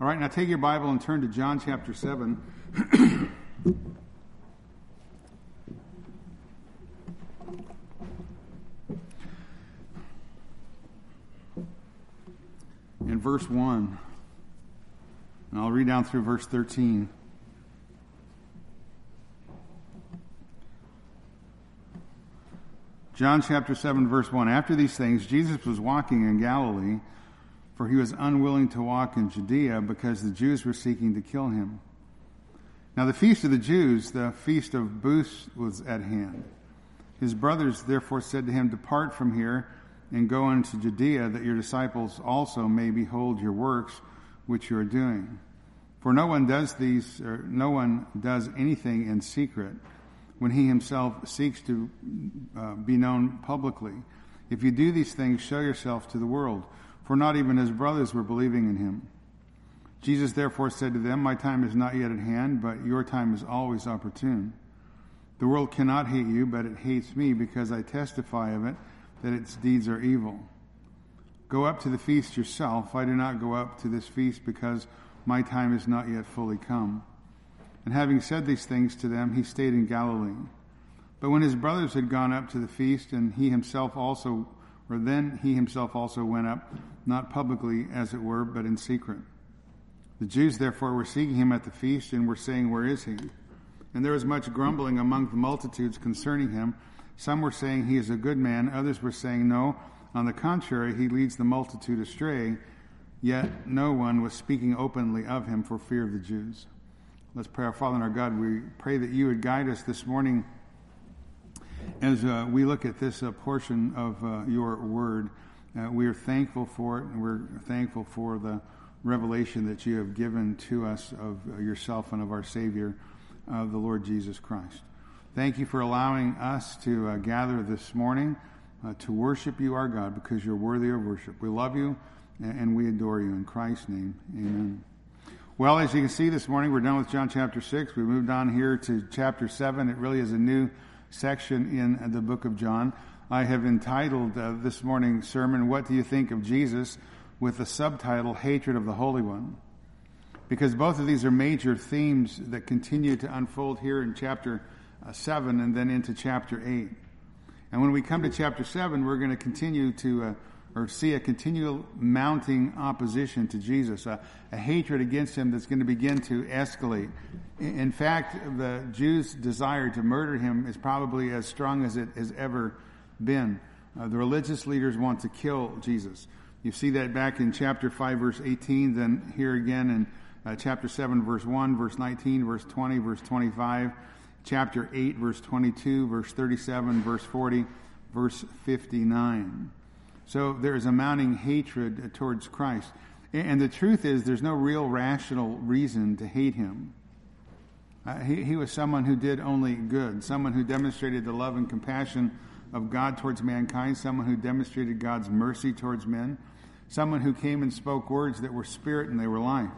All right, now take your Bible and turn to John chapter 7. in verse 1. And I'll read down through verse 13. John chapter 7, verse 1. After these things, Jesus was walking in Galilee, for he was unwilling to walk in Judea because the Jews were seeking to kill him. Now, the feast of the Jews, the feast of booths, was at hand. His brothers therefore said to him, Depart from here and go into Judea, that your disciples also may behold your works which you are doing. For no one does these, or no one does anything in secret when he himself seeks to uh, be known publicly. If you do these things, show yourself to the world, for not even his brothers were believing in him. Jesus therefore said to them, My time is not yet at hand, but your time is always opportune. The world cannot hate you, but it hates me because I testify of it that its deeds are evil. Go up to the feast yourself. I do not go up to this feast because my time is not yet fully come. And having said these things to them, he stayed in Galilee. But when his brothers had gone up to the feast, and he himself also, or then he himself also went up, not publicly, as it were, but in secret. The Jews therefore were seeking him at the feast, and were saying, Where is he? And there was much grumbling among the multitudes concerning him. Some were saying, He is a good man. Others were saying, No, on the contrary, he leads the multitude astray. Yet no one was speaking openly of him for fear of the Jews. Let's pray. Our Father and our God, we pray that you would guide us this morning as uh, we look at this uh, portion of uh, your word. Uh, we are thankful for it, and we're thankful for the revelation that you have given to us of uh, yourself and of our Savior, the Lord Jesus Christ. Thank you for allowing us to uh, gather this morning to worship you, our God, because you're worthy of worship. We love you and we adore you. In Christ's name, amen. Well, as you can see this morning, we're done with John chapter 6. We moved on here to chapter 7. It really is a new section in the book of John. I have entitled uh, this morning's sermon, What Do You Think of Jesus? with the subtitle, Hatred of the Holy One. Because both of these are major themes that continue to unfold here in chapter uh, 7 and then into chapter 8. And when we come to chapter 7, we're going to continue to uh, or see a continual mounting opposition to Jesus, a, a, hatred against him that's going to begin to escalate. In fact, the Jews' desire to murder him is probably as strong as it has ever been. Uh, the religious leaders want to kill Jesus. You see that back in chapter 5, verse 18, then here again in uh, chapter 7, verse 1, verse 19, verse 20, verse 25, chapter 8, verse 22, verse 37, verse 40, verse 59. So there is a mounting hatred towards Christ. And the truth is, there's no real rational reason to hate him. Uh, he, he was someone who did only good, someone who demonstrated the love and compassion of God towards mankind, someone who demonstrated God's mercy towards men, someone who came and spoke words that were spirit and they were life.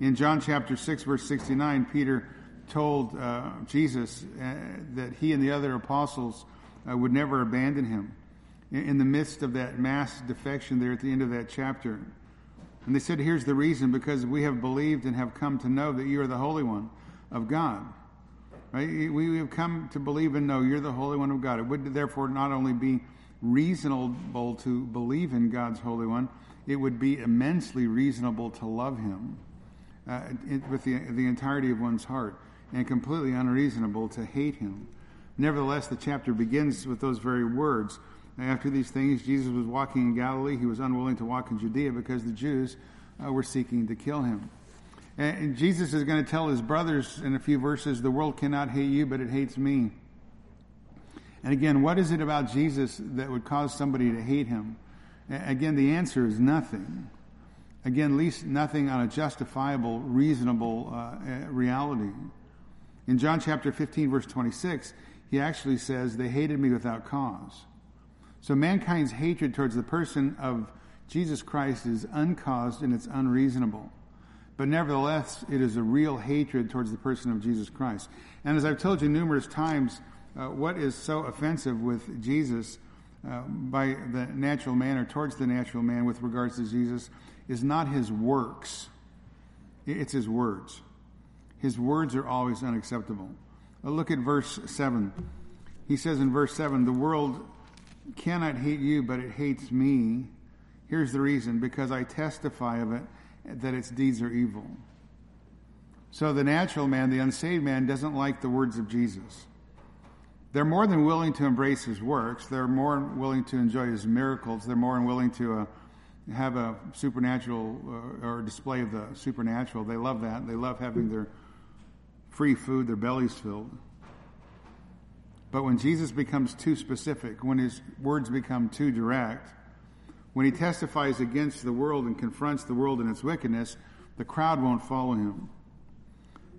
In John chapter 6, verse 69, Peter told uh, Jesus uh, that he and the other apostles uh, would never abandon him in the midst of that mass defection there at the end of that chapter. And they said, Here's the reason because we have believed and have come to know that you are the Holy One of God. Right? We have come to believe and know you're the Holy One of God. It would therefore not only be reasonable to believe in God's Holy One, it would be immensely reasonable to love Him uh, with the, the entirety of one's heart, and completely unreasonable to hate Him. Nevertheless, the chapter begins with those very words after these things, Jesus was walking in Galilee. He was unwilling to walk in Judea because the Jews uh, were seeking to kill him. And Jesus is going to tell his brothers in a few verses, the world cannot hate you, but it hates me. And again, what is it about Jesus that would cause somebody to hate him? Again, the answer is nothing. Again, at least nothing on a justifiable, reasonable uh, reality. In John chapter 15, verse 26, he actually says, They hated me without cause. So mankind's hatred towards the person of Jesus Christ is uncaused and it's unreasonable. But nevertheless, it is a real hatred towards the person of Jesus Christ. And as I've told you numerous times, uh, what is so offensive with Jesus uh, by the natural man or towards the natural man with regards to Jesus is not his works. It's his words. His words are always unacceptable. Look at verse 7. He says in verse 7 The world cannot hate you, but it hates me. Here's the reason because I testify of it that its deeds are evil. So the natural man, the unsaved man, doesn't like the words of Jesus. They're more than willing to embrace his works. They're more willing to enjoy his miracles. They're more willing to uh, have a supernatural uh, or display of the supernatural. They love that. They love having their free food, their bellies filled. But when Jesus becomes too specific, when his words become too direct, when he testifies against the world and confronts the world in its wickedness, the crowd won't follow him.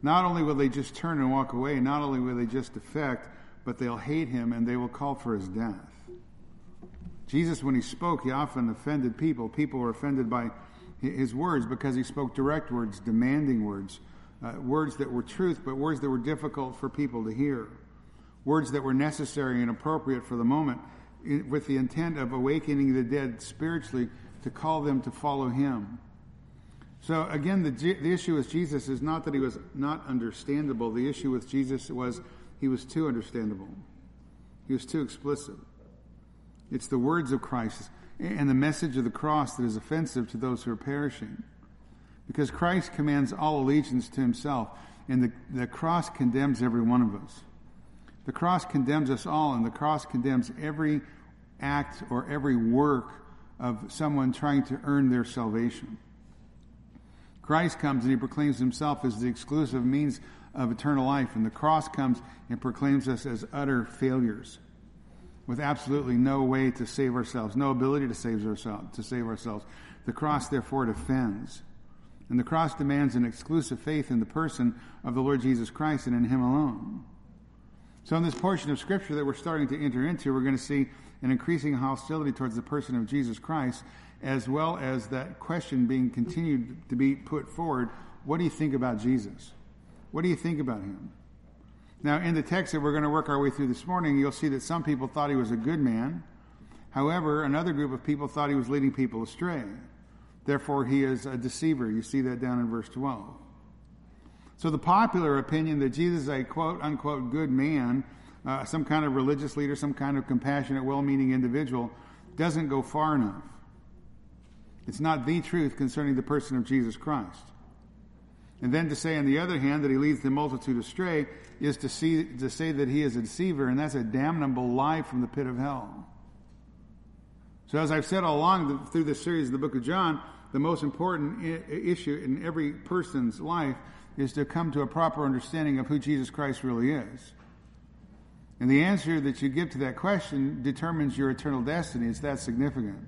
Not only will they just turn and walk away, not only will they just defect, but they'll hate him and they will call for his death. Jesus, when he spoke, he often offended people. People were offended by his words because he spoke direct words, demanding words, uh, words that were truth, but words that were difficult for people to hear, words that were necessary and appropriate for the moment, with the intent of awakening the dead spiritually to call them to follow him. So again, the, the issue with Jesus is not that he was not understandable. The issue with Jesus was he was too understandable. He was too explicit. It's the words of Christ and the message of the cross that is offensive to those who are perishing. Because Christ commands all allegiance to himself, and the, the cross condemns every one of us. The cross condemns us all, and the cross condemns every act or every work of someone trying to earn their salvation. Christ comes and he proclaims himself as the exclusive means of eternal life, and the cross comes and proclaims us as utter failures with absolutely no way to save ourselves, no ability to save ourselves. To save ourselves. The cross, therefore, defends. And the cross demands an exclusive faith in the person of the Lord Jesus Christ and in Him alone. So, in this portion of Scripture that we're starting to enter into, we're going to see an increasing hostility towards the person of Jesus Christ, as well as that question being continued to be put forward what do you think about Jesus? What do you think about him? Now, in the text that we're going to work our way through this morning, you'll see that some people thought he was a good man. However, another group of people thought he was leading people astray. Therefore, he is a deceiver. You see that down in verse 12. So, the popular opinion that Jesus is a quote unquote good man, uh, some kind of religious leader, some kind of compassionate, well meaning individual, doesn't go far enough. It's not the truth concerning the person of Jesus Christ. And then to say, on the other hand, that he leads the multitude astray is to, see, to say that he is a deceiver, and that's a damnable lie from the pit of hell. So, as I've said all along through this series of the book of John, the most important issue in every person's life is to come to a proper understanding of who Jesus Christ really is. And the answer that you give to that question determines your eternal destiny. It's that significant.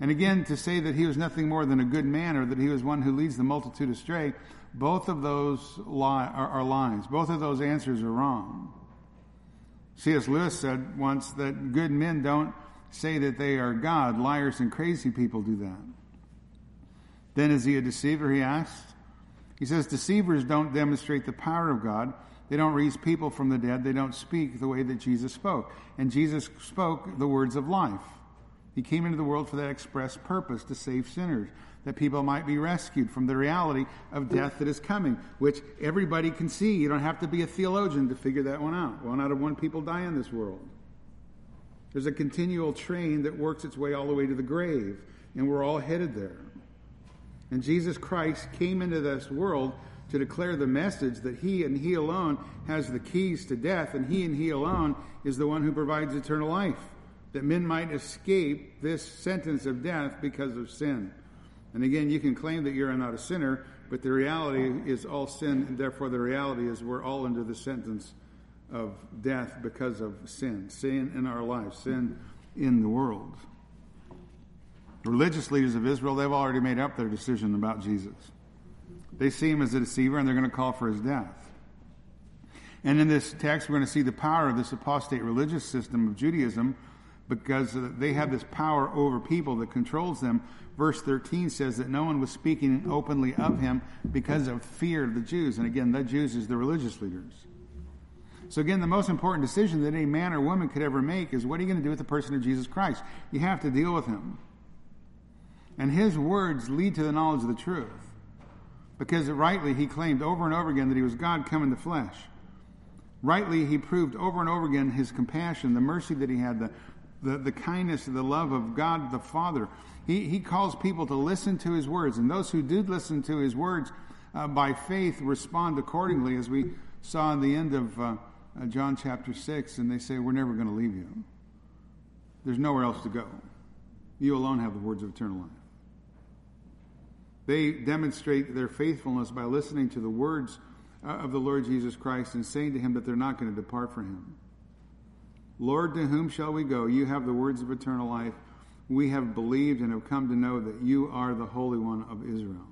And again, to say that he was nothing more than a good man or that he was one who leads the multitude astray, both of those are, are lies. Both of those answers are wrong. C.S. Lewis said once that good men don't say that they are God. Liars and crazy people do that. Then is he a deceiver? He asked. He says deceivers don't demonstrate the power of God. They don't raise people from the dead. They don't speak the way that Jesus spoke. And Jesus spoke the words of life. He came into the world for that express purpose to save sinners, that people might be rescued from the reality of death that is coming, which everybody can see. You don't have to be a theologian to figure that one out. One out of one people die in this world. There's a continual train that works its way all the way to the grave, and we're all headed there. And Jesus Christ came into this world to declare the message that He and He alone has the keys to death, and He and He alone is the one who provides eternal life, that men might escape this sentence of death because of sin. And again, you can claim that you're not a sinner, but the reality is all sin, and therefore the reality is we're all under the sentence of death because of sin. Sin in our lives, sin in the world. The religious leaders of Israel, they've already made up their decision about Jesus. They see him as a deceiver and they're going to call for his death. And in this text, we're going to see the power of this apostate religious system of Judaism because uh, they have this power over people that controls them. Verse 13 says that no one was speaking openly of him because of fear of the Jews. And again, the Jews is the religious leaders. So again, the most important decision that any man or woman could ever make is what are you going to do with the person of Jesus Christ? You have to deal with him. And his words lead to the knowledge of the truth. because rightly he claimed over and over again that he was God come in the flesh. Rightly he proved over and over again his compassion, the mercy that he had, the, the, the kindness, the love of God the Father. He, he calls people to listen to his words, and those who did listen to his words uh, by faith respond accordingly, as we saw in the end of uh, uh John chapter 6, and they say, We're never going to leave you. There's nowhere else to go. You alone have the words of eternal life. They demonstrate their faithfulness by listening to the words uh, of the Lord Jesus Christ and saying to him that they're not going to depart from him. Lord, to whom shall we go? You have the words of eternal life. We have believed and have come to know that you are the Holy One of Israel.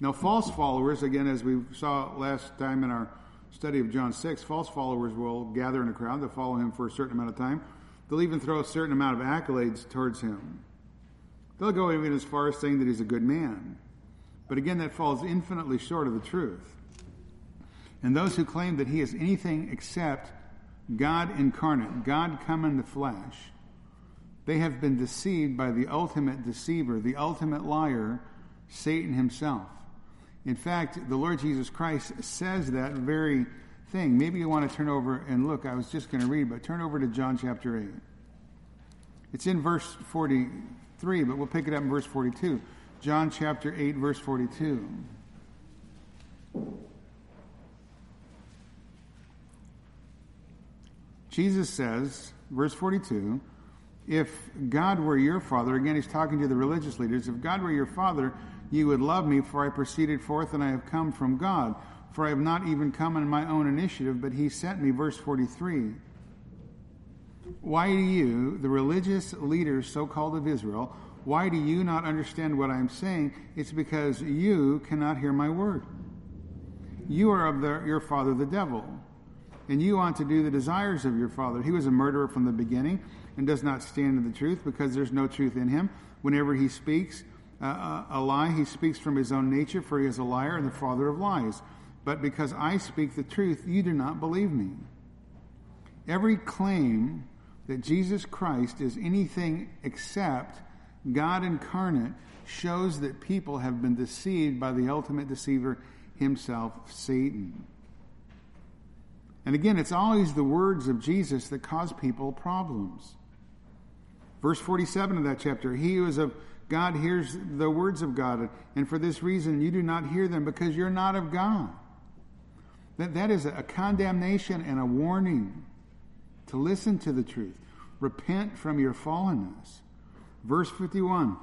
Now, false followers, again, as we saw last time in our study of John 6, false followers will gather in a crowd. They'll follow him for a certain amount of time. They'll even throw a certain amount of accolades towards him. They'll go even as far as saying that he's a good man. But again, that falls infinitely short of the truth. And those who claim that he is anything except God incarnate, God come in the flesh, they have been deceived by the ultimate deceiver, the ultimate liar, Satan himself. In fact, the Lord Jesus Christ says that very thing. Maybe you want to turn over and look. I was just going to read, but turn over to John chapter 8. It's in verse 40, 3, but we'll pick it up in verse 42. John chapter 8, verse 42. Jesus says, verse 42, if God were your father, again, he's talking to the religious leaders, if God were your father, you would love me, for I proceeded forth and I have come from God. For I have not even come on my own initiative, but he sent me. Verse 43. Why do you, the religious leaders, so called of Israel, why do you not understand what I'm saying? It's because you cannot hear my word. You are of the, your father, the devil, and you want to do the desires of your father. He was a murderer from the beginning and does not stand in the truth because there's no truth in him. Whenever he speaks uh, a lie, he speaks from his own nature, for he is a liar and the father of lies. But because I speak the truth, you do not believe me. Every claim that Jesus Christ is anything except God incarnate shows that people have been deceived by the ultimate deceiver himself, Satan. And again, it's always the words of Jesus that cause people problems. Verse 47 of that chapter He who is of God hears the words of God, and for this reason you do not hear them because you're not of God. That, that is a condemnation and a warning to listen to the truth. Repent from your fallenness. Verse 51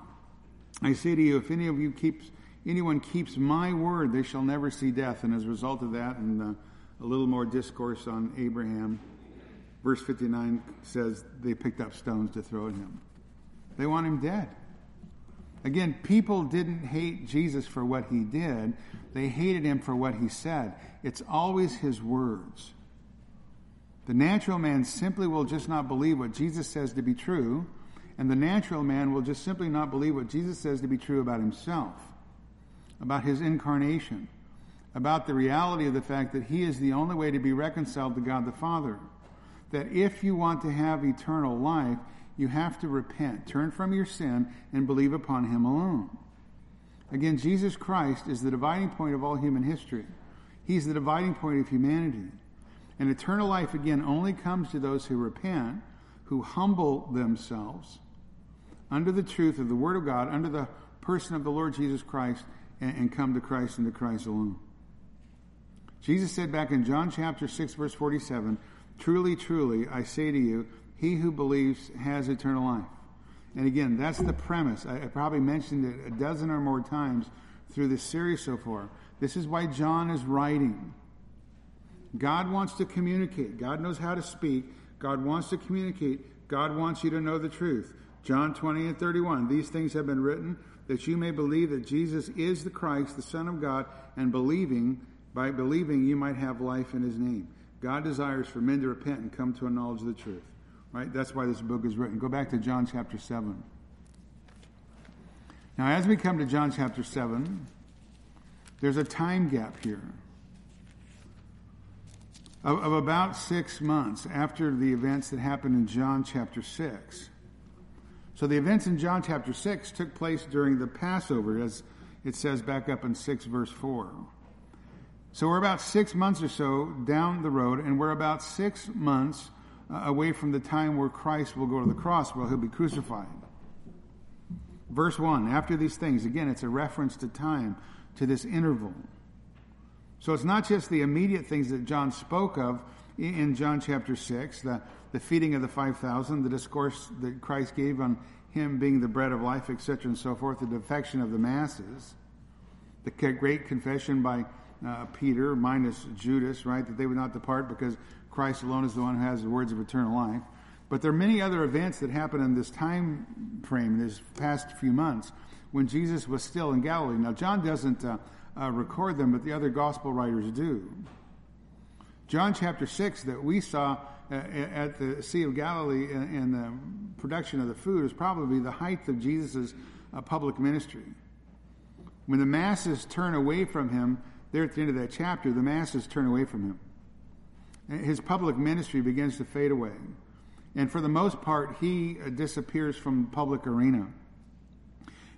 I say to you, if any of you keeps, anyone keeps my word, they shall never see death. And as a result of that, and uh, a little more discourse on Abraham, verse 59 says they picked up stones to throw at him. They want him dead. Again, people didn't hate Jesus for what he did, they hated him for what he said. It's always his words. The natural man simply will just not believe what Jesus says to be true, and the natural man will just simply not believe what Jesus says to be true about himself, about his incarnation, about the reality of the fact that he is the only way to be reconciled to God the Father. That if you want to have eternal life, you have to repent, turn from your sin, and believe upon Him alone. Again, Jesus Christ is the dividing point of all human history. He's the dividing point of humanity. And eternal life, again, only comes to those who repent, who humble themselves under the truth of the Word of God, under the person of the Lord Jesus Christ, and, and come to Christ and to Christ alone. Jesus said back in John chapter 6, verse 47, Truly, truly, I say to you, he who believes has eternal life. And again, that's the premise. I, I, probably mentioned it a dozen or more times through this series so far. This is why John is writing. God wants to communicate. God knows how to speak. God wants to communicate. God wants you to know the truth. John 20 and 31. These things have been written that you may believe that Jesus is the Christ, the Son of God, and believing, by believing, you might have life in his name. God desires for men to repent and come to a knowledge of the truth. Right? That's why this book is written. Go back to John chapter 7. Now, as we come to John chapter 7, there's a time gap here of, of, about six months after the events that happened in John chapter 6. So the events in John chapter 6 took place during the Passover. As it says back up in 6 verse 4. So we're about six months or so down the road, and we're about six months uh, away from the time where Christ will go to the cross, where he'll be crucified. Verse 1 After these things, again, it's a reference to time, to this interval. So it's not just the immediate things that John spoke of in John chapter 6, the, the feeding of the 5,000, the discourse that Christ gave on him being the bread of life, etc., and so forth, the defection of the masses, the great confession by uh, Peter minus Judas, right, that they would not depart because Christ alone is the one who has the words of eternal life. But there are many other events that happen in this time frame, in this past few months, when Jesus was still in Galilee. Now, John doesn't uh, uh, record them, but the other gospel writers do. John chapter 6 that we saw uh, at the Sea of Galilee in, in, the production of the food is probably the height of Jesus' uh, public ministry. When the masses turn away from him, there at the end of that chapter, the masses turn away from him. His public ministry begins to fade away. And for the most part, he uh, disappears from the public arena.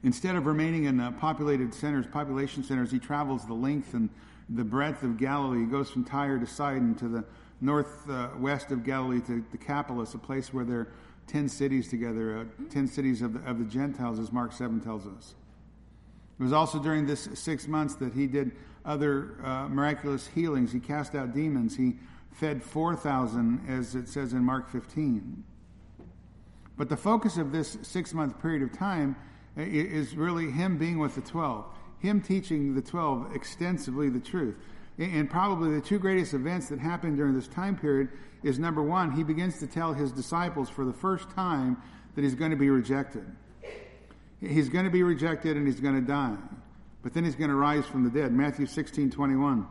Instead of remaining in uh, populated centers, population centers, he travels the length and the breadth of Galilee. He goes from Tyre to Sidon to the northwest uh, of Galilee to the Decapolis, a place where there are 10 cities together, uh, 10 cities of the, of the Gentiles, as Mark 7 tells us. It was also during this six months that he did other uh, miraculous healings. He cast out demons. He fed 4,000, as it says in Mark 15. But the focus of this six month period of time is really him being with the 12, him teaching the 12 extensively the truth. And probably the two greatest events that happened during this time period is number one, he begins to tell his disciples for the first time that he's going to be rejected. He's going to be rejected and he's going to die. But then he's going to rise from the dead. Matthew 16, 21.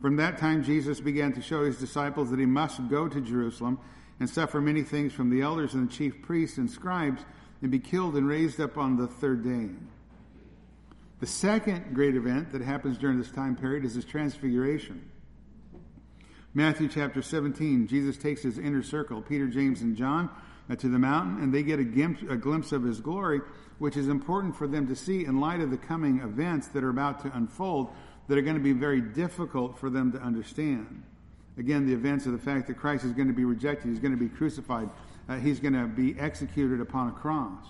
From that time, Jesus began to show his disciples that he must go to Jerusalem and suffer many things from the elders and the chief priests and scribes and be killed and raised up on the third day. The second great event that happens during this time period is his transfiguration. Matthew chapter 17, Jesus takes his inner circle, Peter, James, and John, uh, to the mountain, and they get a glimpse, a glimpse of his glory, which is important for them to see in light of the coming events that are about to unfold that are going to be very difficult for them to understand. Again, the events of the fact that Christ is going to be rejected, he's going to be crucified, uh, he's going to be executed upon a cross.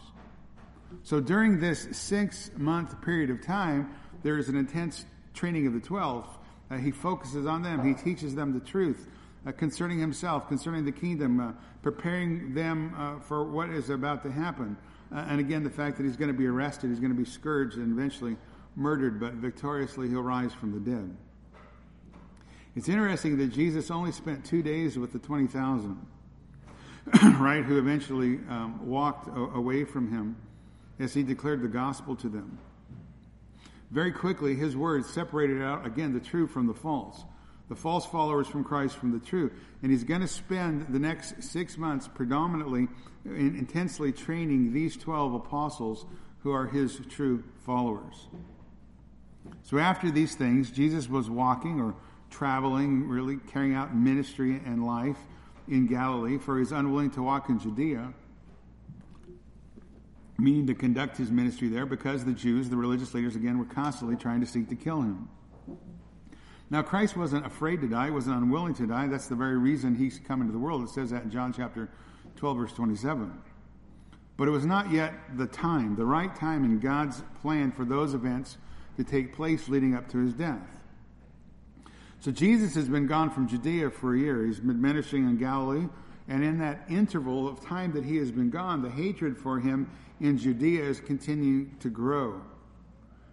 So during this six month period of time, there is an intense training of the 12. Uh, he focuses on them, he teaches them the truth. Uh, concerning himself, concerning the kingdom, uh, preparing them uh, for what is about to happen. Uh, and again, the fact that he's going to be arrested, he's going to be scourged, and eventually murdered, but victoriously he'll rise from the dead. It's interesting that Jesus only spent two days with the 20,000, right, who eventually um, walked a- away from him as he declared the gospel to them. Very quickly, his words separated out, again, the true from the false, the false followers from Christ from the true. And he's going to spend the next six months predominantly in intensely training these 12 apostles who are his true followers. So after these things, Jesus was walking or traveling, really carrying out ministry and life in Galilee, for he's unwilling to walk in Judea, meaning to conduct his ministry there because the Jews, the religious leaders, again, were constantly trying to seek to kill him. Now, Christ wasn't afraid to die, wasn't unwilling to die. That's the very reason he's come into the world. It says that in John chapter 12, verse 27. But it was not yet the time, the right time in God's plan for those events to take place leading up to his death. So Jesus has been gone from Judea for a year. He's been ministering in Galilee. And in that interval of time that he has been gone, the hatred for him in Judea is continuing to grow.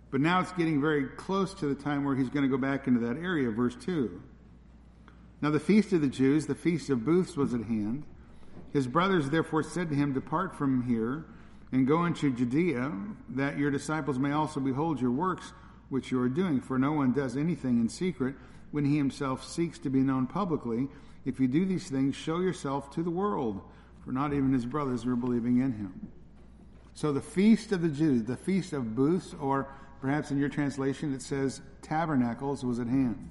But now it's getting very close to the time where he's going to go back into that area, verse 2. Now the feast of the Jews, the feast of booths, was at hand. His brothers therefore said to him, Depart from here and go into Judea, that your disciples may also behold your works which you are doing. For no one does anything in secret when he himself seeks to be known publicly. If you do these things, show yourself to the world, for not even his brothers were believing in him. So the feast of the Jews, the feast of booths, or perhaps in your translation it says tabernacles, was at hand.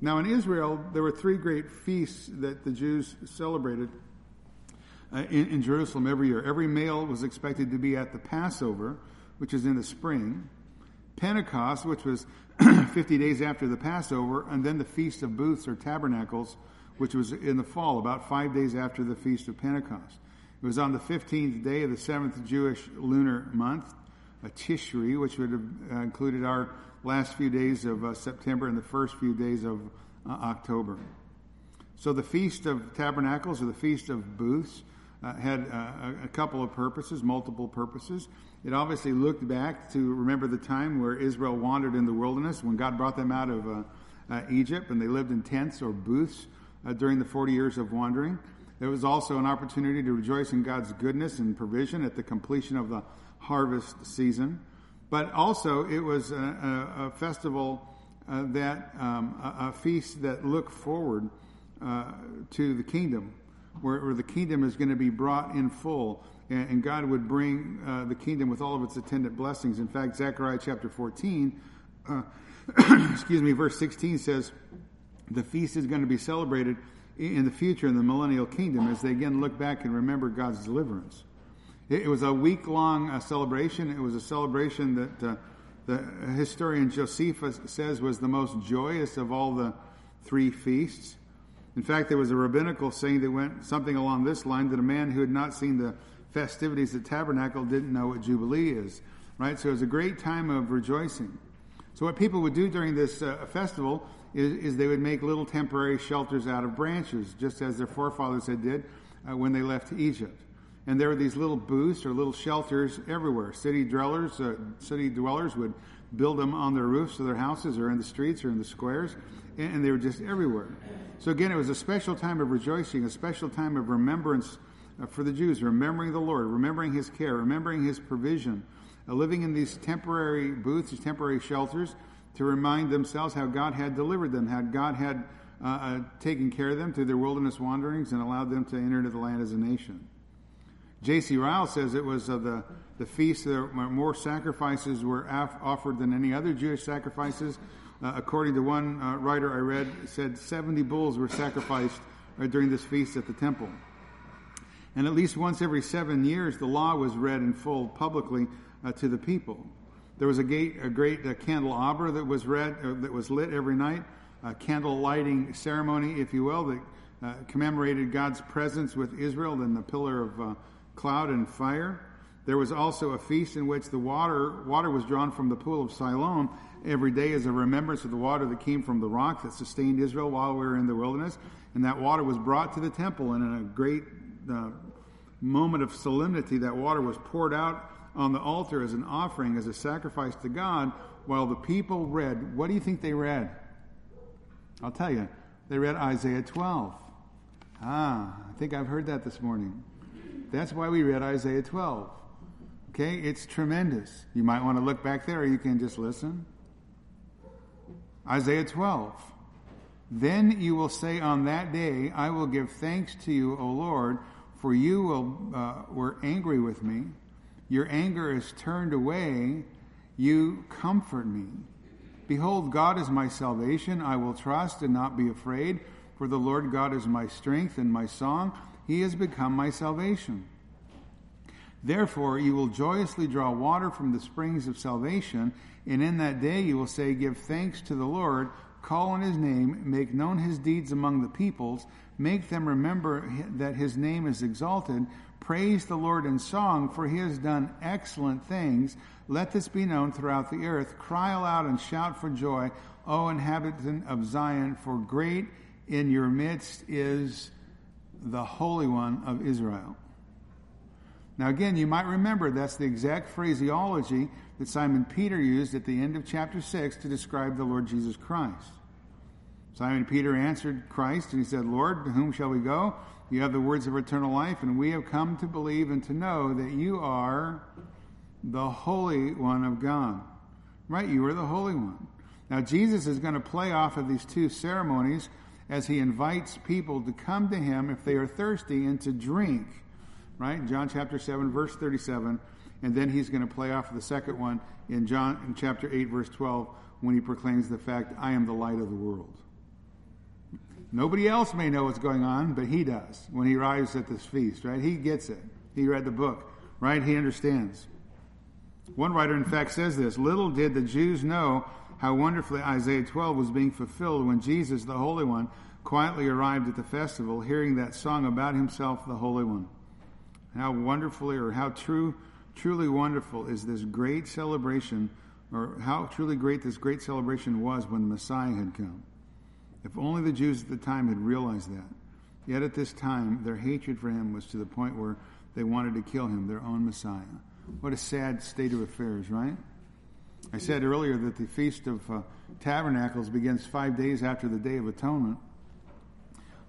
Now in Israel, there were three great feasts that the Jews celebrated uh, in, in, Jerusalem every year. Every male was expected to be at the Passover, which is in the spring. Pentecost, which was 50 days after the Passover, and then the Feast of Booths or Tabernacles, which was in the fall, about five days after the Feast of Pentecost. It was on the 15th day of the seventh Jewish lunar month, a Tishri, which would have uh, included our last few days of uh, September and the first few days of uh, October. So the Feast of Tabernacles or the Feast of Booths uh, had uh, a couple of purposes, multiple purposes. It obviously looked back to remember the time where Israel wandered in the wilderness when God brought them out of uh, Egypt and they lived in tents or booths during the 40 years of wandering. It was also an opportunity to rejoice in God's goodness and provision at the completion of the harvest season. But also, it was a, a, a festival uh, that, um, a, a, feast that looked forward uh, to the kingdom, where, where, the kingdom is going to be brought in full, and, and God would bring uh, the kingdom with all of its attendant blessings. In fact, Zechariah chapter 14, uh, excuse me, verse 16 says, the feast is going to be celebrated in the future in the millennial kingdom as they again look back and remember God's deliverance. It, it was a week long uh, celebration. It was a celebration that uh, the historian Josephus says was the most joyous of all the three feasts. In fact, there was a rabbinical saying that went something along this line that a man who had not seen the festivities at Tabernacle didn't know what Jubilee is. Right? So it was a great time of rejoicing. So what people would do during this uh, festival is, is, they would make little temporary shelters out of branches, just as their forefathers had did uh, when they left Egypt. And there were these little booths or little shelters everywhere. City dwellers, uh, city dwellers would build them on their roofs of their houses or in the streets or in the squares, and, and they were just everywhere. So again, it was a special time of rejoicing, a special time of remembrance uh, for the Jews, remembering the Lord, remembering His care, remembering His provision, uh, living in these temporary booths, these temporary shelters, to remind themselves how God had delivered them, how God had uh, uh, taken care of them through their wilderness wanderings and allowed them to enter into the land as a nation. J.C. Ryle says it was uh, the, the feast that more sacrifices were af- offered than any other Jewish sacrifices. Uh, according to one uh, writer I read, said 70 bulls were sacrificed uh, during this feast at the temple. And at least once every seven years, the law was read in full publicly uh, to the people. There was a, gate, a great uh, candelabra that was read, that was lit every night, a candle lighting ceremony, if you will, that commemorated God's presence with Israel in the pillar of cloud and fire. There was also a feast in which the water water was drawn from the pool of Siloam every day as a remembrance of the water that came from the rock that sustained Israel while we were in the wilderness. And that water was brought to the temple, and in a great uh, moment of solemnity, that water was poured out on the altar as an offering, as a sacrifice to God, while the people read. What do you think they read? I'll tell you. They read Isaiah 12. Ah, I think I've heard that this morning. That's why we read Isaiah 12. Okay, it's tremendous. You might want to look back there or you can just listen. Isaiah 12. Then you will say on that day, I will give thanks to you, O Lord, for you will, uh, were angry with me. Your anger is turned away. You comfort me. Behold, God is my salvation. I will trust and not be afraid, for the Lord God is my strength and my song. He has become my salvation. Therefore, you will joyously draw water from the springs of salvation, and in that day you will say, Give thanks to the Lord, call on his name, make known his deeds among the peoples, make them remember that his name is exalted. Praise the Lord in song, for he has done excellent things. Let this be known throughout the earth. Cry aloud and shout for joy, O inhabitant of Zion, for great in your midst is the Holy One of Israel. Now, again, you might remember that's the exact phraseology that Simon Peter used at the end of chapter 6 to describe the Lord Jesus Christ. Simon Peter answered Christ and he said, Lord, to whom shall we go? You have the words of eternal life, and we have come to believe and to know that you are the Holy One of God. Right? You are the Holy One. Now, Jesus is going to play off of these two ceremonies as he invites people to come to him if they are thirsty and to drink. Right? John chapter 7, verse 37. And then he's going to play off the second one in John in chapter 8, verse 12, when he proclaims the fact, I am the light of the world. Nobody else may know what's going on, but he does when he arrives at this feast, right? He gets it. He read the book, right? He understands. One writer, in fact, says this Little did the Jews know how wonderfully Isaiah 12 was being fulfilled when Jesus, the Holy One, quietly arrived at the festival, hearing that song about himself, the Holy One. How wonderfully, or how true, truly wonderful is this great celebration, or how truly great this great celebration was when the Messiah had come. If only the Jews at the time had realized that. Yet at this time, their hatred for him was to the point where they wanted to kill him, their own Messiah. What a sad state of affairs, right? I said earlier that the Feast of uh, Tabernacles begins five days after the Day of Atonement.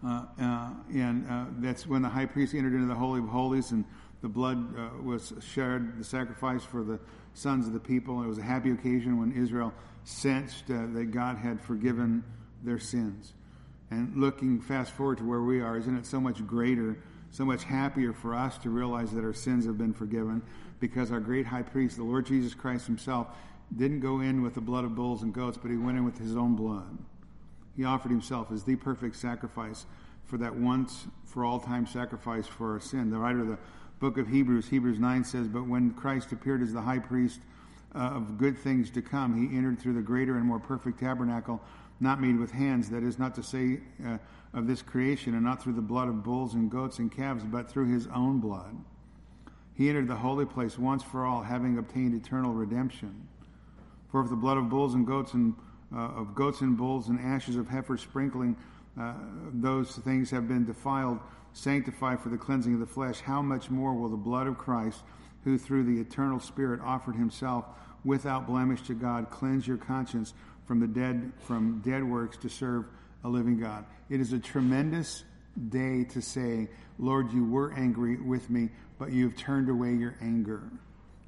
Uh, uh, and uh, that's when the high priest entered into the Holy of Holies and the blood uh, was shed, the sacrifice for the sons of the people. It was a happy occasion when Israel sensed uh, that God had forgiven their sins. And looking fast forward to where we are, isn't it so much greater, so much happier for us to realize that our sins have been forgiven because our great high priest, the Lord Jesus Christ himself, didn't go in with the blood of bulls and goats, but he went in with his own blood. He offered himself as the perfect sacrifice for that once for all time sacrifice for our sin. The writer of the book of Hebrews, Hebrews 9 says, But when Christ appeared as the high priest uh, of good things to come, he entered through the greater and more perfect tabernacle, not made with hands, that is not to say uh, of this creation, and not through the blood of bulls and goats and calves, but through his own blood. He entered the holy place once for all, having obtained eternal redemption. For if the blood of bulls and goats and uh, of goats and bulls and ashes of heifer sprinkling uh, those things have been defiled, sanctified for the cleansing of the flesh, how much more will the blood of Christ, who through the eternal Spirit offered himself without blemish to God, cleanse your conscience from the dead from dead works to serve a living God. It is a tremendous day to say, Lord, you were angry with me, but you've turned away your anger.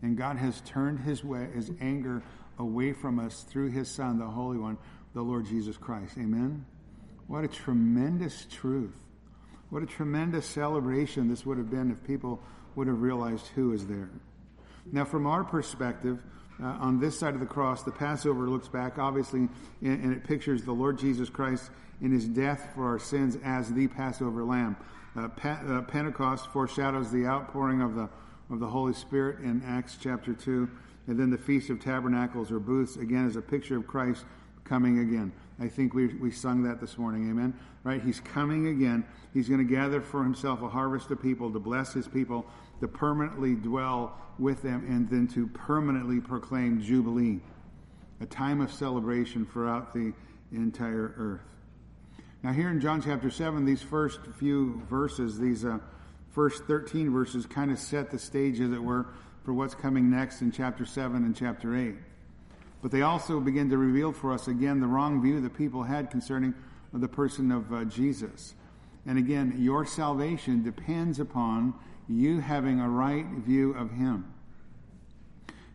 And God has turned his way his anger away from us through his Son, the Holy One, the Lord Jesus Christ. Amen? What a tremendous truth. What a tremendous celebration this would have been if people would have realized who is there. Now, from our perspective, uh, on this side of the cross, the Passover looks back, obviously, and, and, it pictures the Lord Jesus Christ in his death for our sins as the Passover lamb. Uh, pa- uh, Pentecost foreshadows the outpouring of the, of the Holy Spirit in Acts chapter 2. And then the Feast of Tabernacles or Booths, again, is a picture of Christ coming again. I think we, we sung that this morning, amen? Right? He's coming again. He's going to gather for himself a harvest of people to bless his people, to permanently dwell with them, and then to permanently proclaim Jubilee, a time of celebration throughout the entire earth. Now, here in John chapter 7, these first few verses, these uh, first 13 verses, kind of set the stage, as it were, for what's coming next in chapter 7 and chapter 8. But they also begin to reveal for us again the wrong view that people had concerning the person of uh, Jesus. And again, your salvation depends upon you having a right view of Him.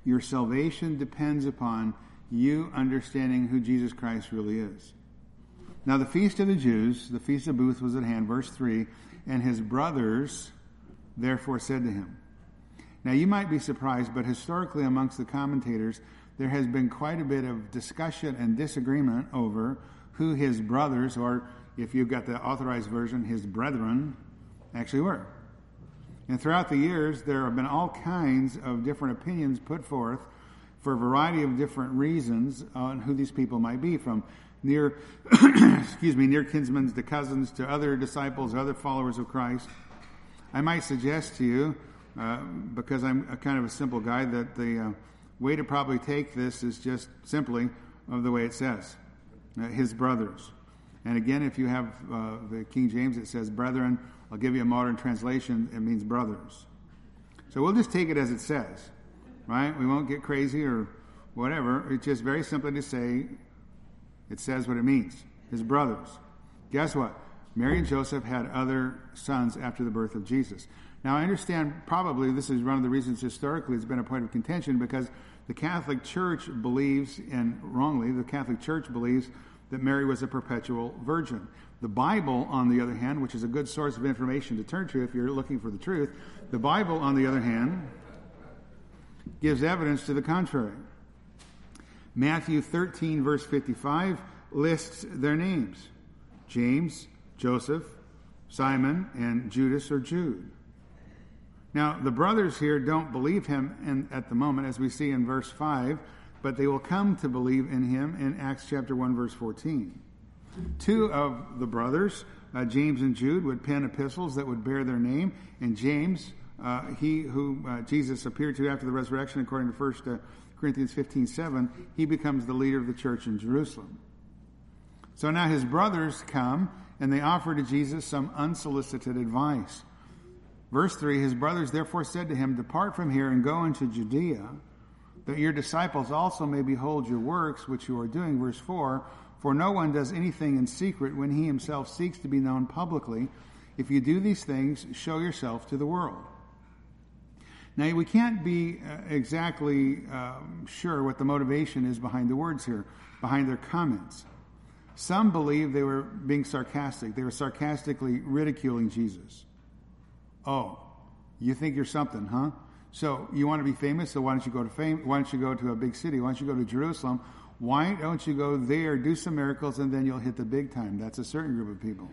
Your salvation depends upon you understanding who Jesus Christ really is. Now, the feast of the Jews, the feast of Booth, was at hand, verse 3, and his brothers therefore said to him, now, you might be surprised, but historically, amongst the commentators, there has been quite a bit of discussion and disagreement over who his brothers, or if you've got the authorized version, his brethren, actually were. And throughout the years, there have been all kinds of different opinions put forth for a variety of different reasons on who these people might be, from near, excuse me, near kinsmen to cousins to other disciples, other followers of Christ. I might suggest to you uh, because I'm a kind of a simple guy, that the uh, way to probably take this is just simply of the way it says, uh, his brothers. And again, if you have uh, the King James, it says brethren. I'll give you a modern translation. It means brothers. So we'll just take it as it says, right? We won't get crazy or whatever. It's just very simply to say it says what it means. His brothers. Guess what? Mary and Joseph had other sons after the birth of Jesus. Now, I understand probably this is one of the reasons historically it's been a point of contention because the Catholic Church believes, and wrongly, the Catholic Church believes that Mary was a perpetual virgin. The Bible, on the other hand, which is a good source of information to turn to if you're looking for the truth, the Bible, on the other hand, gives evidence to the contrary. Matthew 13, verse 55, lists their names James, Joseph, Simon, and Judas or Jude. Now, the brothers here don't believe him in, at the moment, as we see in verse 5, but they will come to believe in him in Acts chapter 1, verse 14. Two of the brothers, uh, James and Jude, would pen epistles that would bear their name, and James, uh, he who uh, Jesus appeared to after the resurrection, according to 1 uh, Corinthians 15 7, he becomes the leader of the church in Jerusalem. So now his brothers come and they offer to Jesus some unsolicited advice. Verse 3 His brothers therefore said to him, Depart from here and go into Judea, that your disciples also may behold your works which you are doing. Verse 4 For no one does anything in secret when he himself seeks to be known publicly. If you do these things, show yourself to the world. Now, we can't be uh, exactly um, sure what the motivation is behind the words here, behind their comments. Some believe they were being sarcastic. They were sarcastically ridiculing Jesus. Oh, you think you're something, huh? So you want to be famous, so why don't you go to fame? Why don't you go to a big city? Why don't you go to Jerusalem? Why don't you go there, do some miracles, and then you'll hit the big time? That's a certain group of people.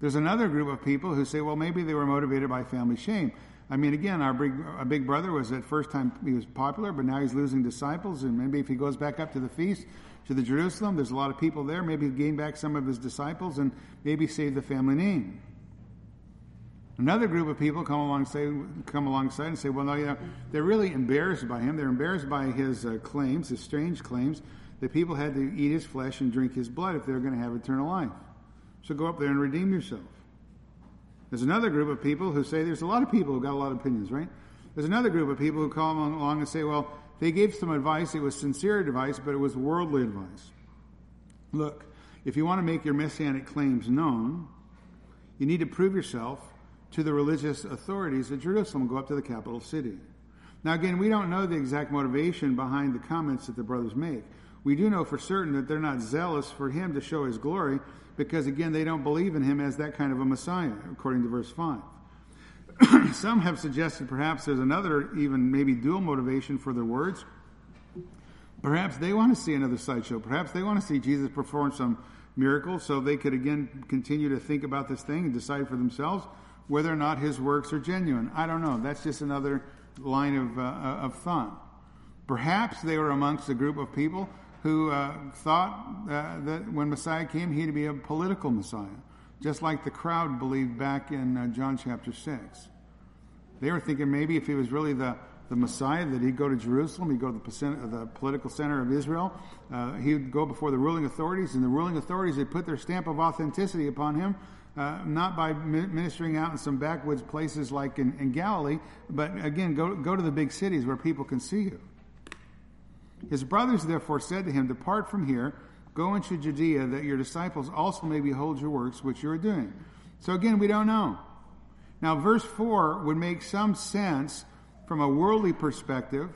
There's another group of people who say, well, maybe they were motivated by family shame. I mean, again, our big, our big brother was at first time he was popular, but now he's losing disciples, and maybe if he goes back up to the feast to the Jerusalem, there's a lot of people there. Maybe he'll gain back some of his disciples and maybe save the family name. Another group of people come alongside, come alongside and say, well, no, you know, they're really embarrassed by him. They're embarrassed by his uh, claims, his strange claims, that people had to eat his flesh and drink his blood if they were going to have eternal life. So go up there and redeem yourself. There's another group of people who say, there's a lot of people who got a lot of opinions, right? There's another group of people who come along and say, well, they gave some advice. It was sincere advice, but it was worldly advice. Look, if you want to make your messianic claims known, you need to prove yourself to the religious authorities at Jerusalem. Go up to the capital city. Now, again, we don't know the exact motivation behind the comments that the brothers make. We do know for certain that they're not zealous for him to show his glory, because again, they don't believe in him as that kind of a Messiah, according to verse 5. Some have suggested perhaps there's another, even maybe dual motivation for their words. Perhaps they want to see another sideshow. Perhaps they want to see Jesus perform some miracles so they could again continue to think about this thing and decide for themselves whether or not his works are genuine. I don't know. That's just another line of, uh, of thought. Perhaps they were amongst a group of people who uh, thought uh, that when Messiah came, he'd be a political Messiah, just like the crowd believed back in uh, John chapter 6. They were thinking maybe if he was really the, the Messiah, that he'd go to Jerusalem, he'd go to the, the political center of Israel, uh, he would go before the ruling authorities, and the ruling authorities would put their stamp of authenticity upon him, uh, not by ministering out in some backwoods places like in, in Galilee, but again, go, go to the big cities where people can see you. His brothers therefore said to him, Depart from here, go into Judea, that your disciples also may behold your works which you are doing. So again, we don't know. Now, verse 4 would make some sense from a worldly perspective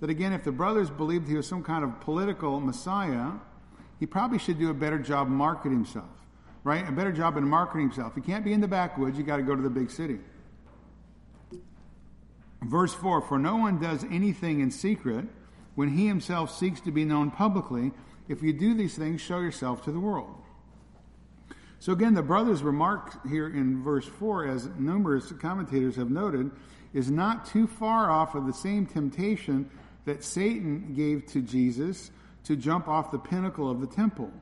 that again, if the brothers believed he was some kind of political messiah, he probably should do a better job marketing himself, right? A better job in marketing himself. He can't be in the backwoods, you got to go to the big city. Verse 4 For no one does anything in secret when he himself seeks to be known publicly. If you do these things, show yourself to the world. So again, the brothers' remark here in verse 4, as numerous commentators have noted, is not too far off of the same temptation that Satan gave to Jesus to jump off the pinnacle of the temple.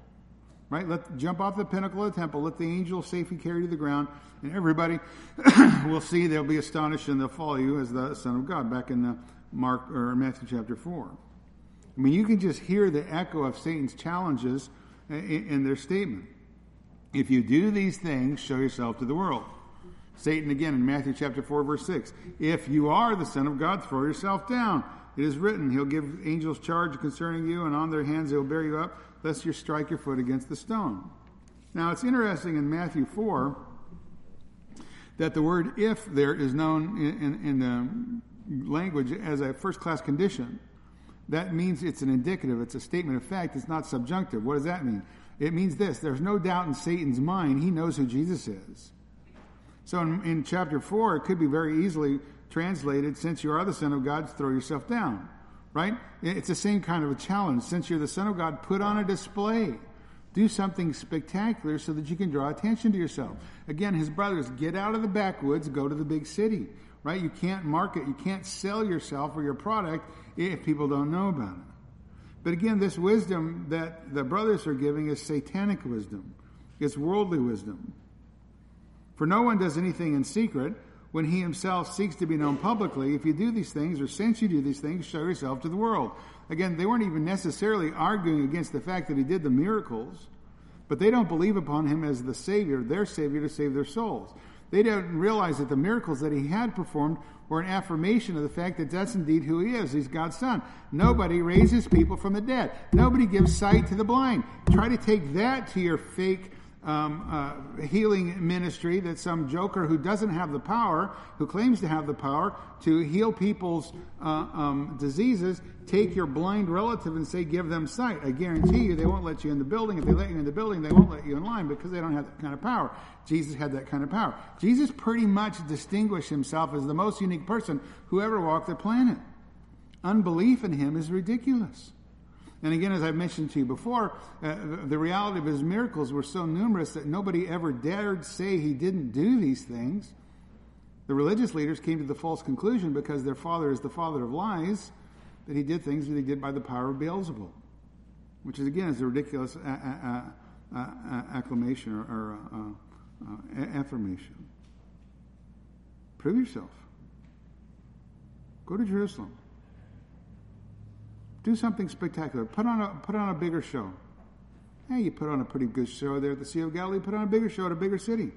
Right? Let jump off the pinnacle of the temple, let the angel safely carry you to the ground, and everybody will see they'll be astonished and they'll follow you as the Son of God, back in the Mark or Matthew chapter four. I mean, you can just hear the echo of Satan's challenges in, in their statement. If you do these things, show yourself to the world. Satan again in Matthew chapter 4 verse 6. If you are the son of God, throw yourself down. It is written, he'll give angels charge concerning you and on their hands they'll bear you up lest you strike your foot against the stone. Now it's interesting in Matthew 4 that the word if there is known in, in, in the language as a first class condition that means it's an indicative, it's a statement of fact, it's not subjunctive. What does that mean? It means this there's no doubt in Satan's mind, he knows who Jesus is. So in, in chapter 4, it could be very easily translated since you are the Son of God, throw yourself down. Right? It's the same kind of a challenge. Since you're the Son of God, put on a display. Do something spectacular so that you can draw attention to yourself. Again, his brothers, get out of the backwoods, go to the big city right? You can't market, you can't sell yourself or your product if people don't know about it. But again, this wisdom that the brothers are giving is satanic wisdom. It's worldly wisdom. For no one does anything in secret when he himself seeks to be known publicly. If you do these things, or since you do these things, show yourself to the world. Again, they weren't even necessarily arguing against the fact that he did the miracles, but they don't believe upon him as the Savior, their Savior to save their souls. They don't realize that the miracles that he had performed were an affirmation of the fact that that's indeed who he is. He's God's son. Nobody raises people from the dead. Nobody gives sight to the blind. Try to take that to your fake um, uh, healing ministry that some joker who doesn't have the power, who claims to have the power to heal people's uh, um, diseases, take your blind relative and say, give them sight. I guarantee you they won't let you in the building. If they let you in the building, they won't let you in line because they don't have that kind of power. Jesus had that kind of power. Jesus pretty much distinguished himself as the most unique person who ever walked the planet. Unbelief in him is ridiculous. And again, as I've mentioned to you before, uh, the reality of his miracles were so numerous that nobody ever dared say he didn't do these things. The religious leaders came to the false conclusion because their father is the father of lies that he did things that he did by the power of Beelzebul, which is again is a ridiculous a- a- a- acclamation or, or uh, uh, affirmation. Prove yourself. Go to Jerusalem. Do something spectacular. Put on a put on a bigger show. Hey, you put on a pretty good show there at the Sea of Galilee. Put on a bigger show at a bigger city,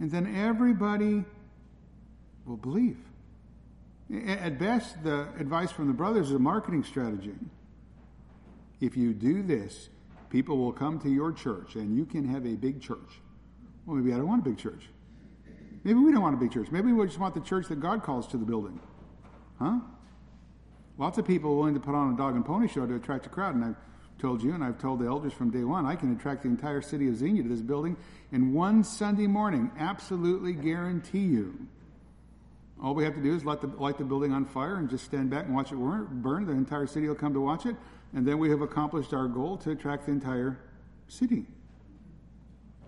and then everybody will believe. At best, the advice from the brothers is a marketing strategy. If you do this, people will come to your church, and you can have a big church. Well, maybe I don't want a big church. Maybe we don't want a big church. Maybe we just want the church that God calls to the building. Huh? Lots of people willing to put on a dog and pony show to attract a crowd, and I've told you, and I've told the elders from day one, I can attract the entire city of Xenia to this building in one Sunday morning. Absolutely guarantee you. All we have to do is light the, light the building on fire and just stand back and watch it burn. The entire city will come to watch it, and then we have accomplished our goal to attract the entire city.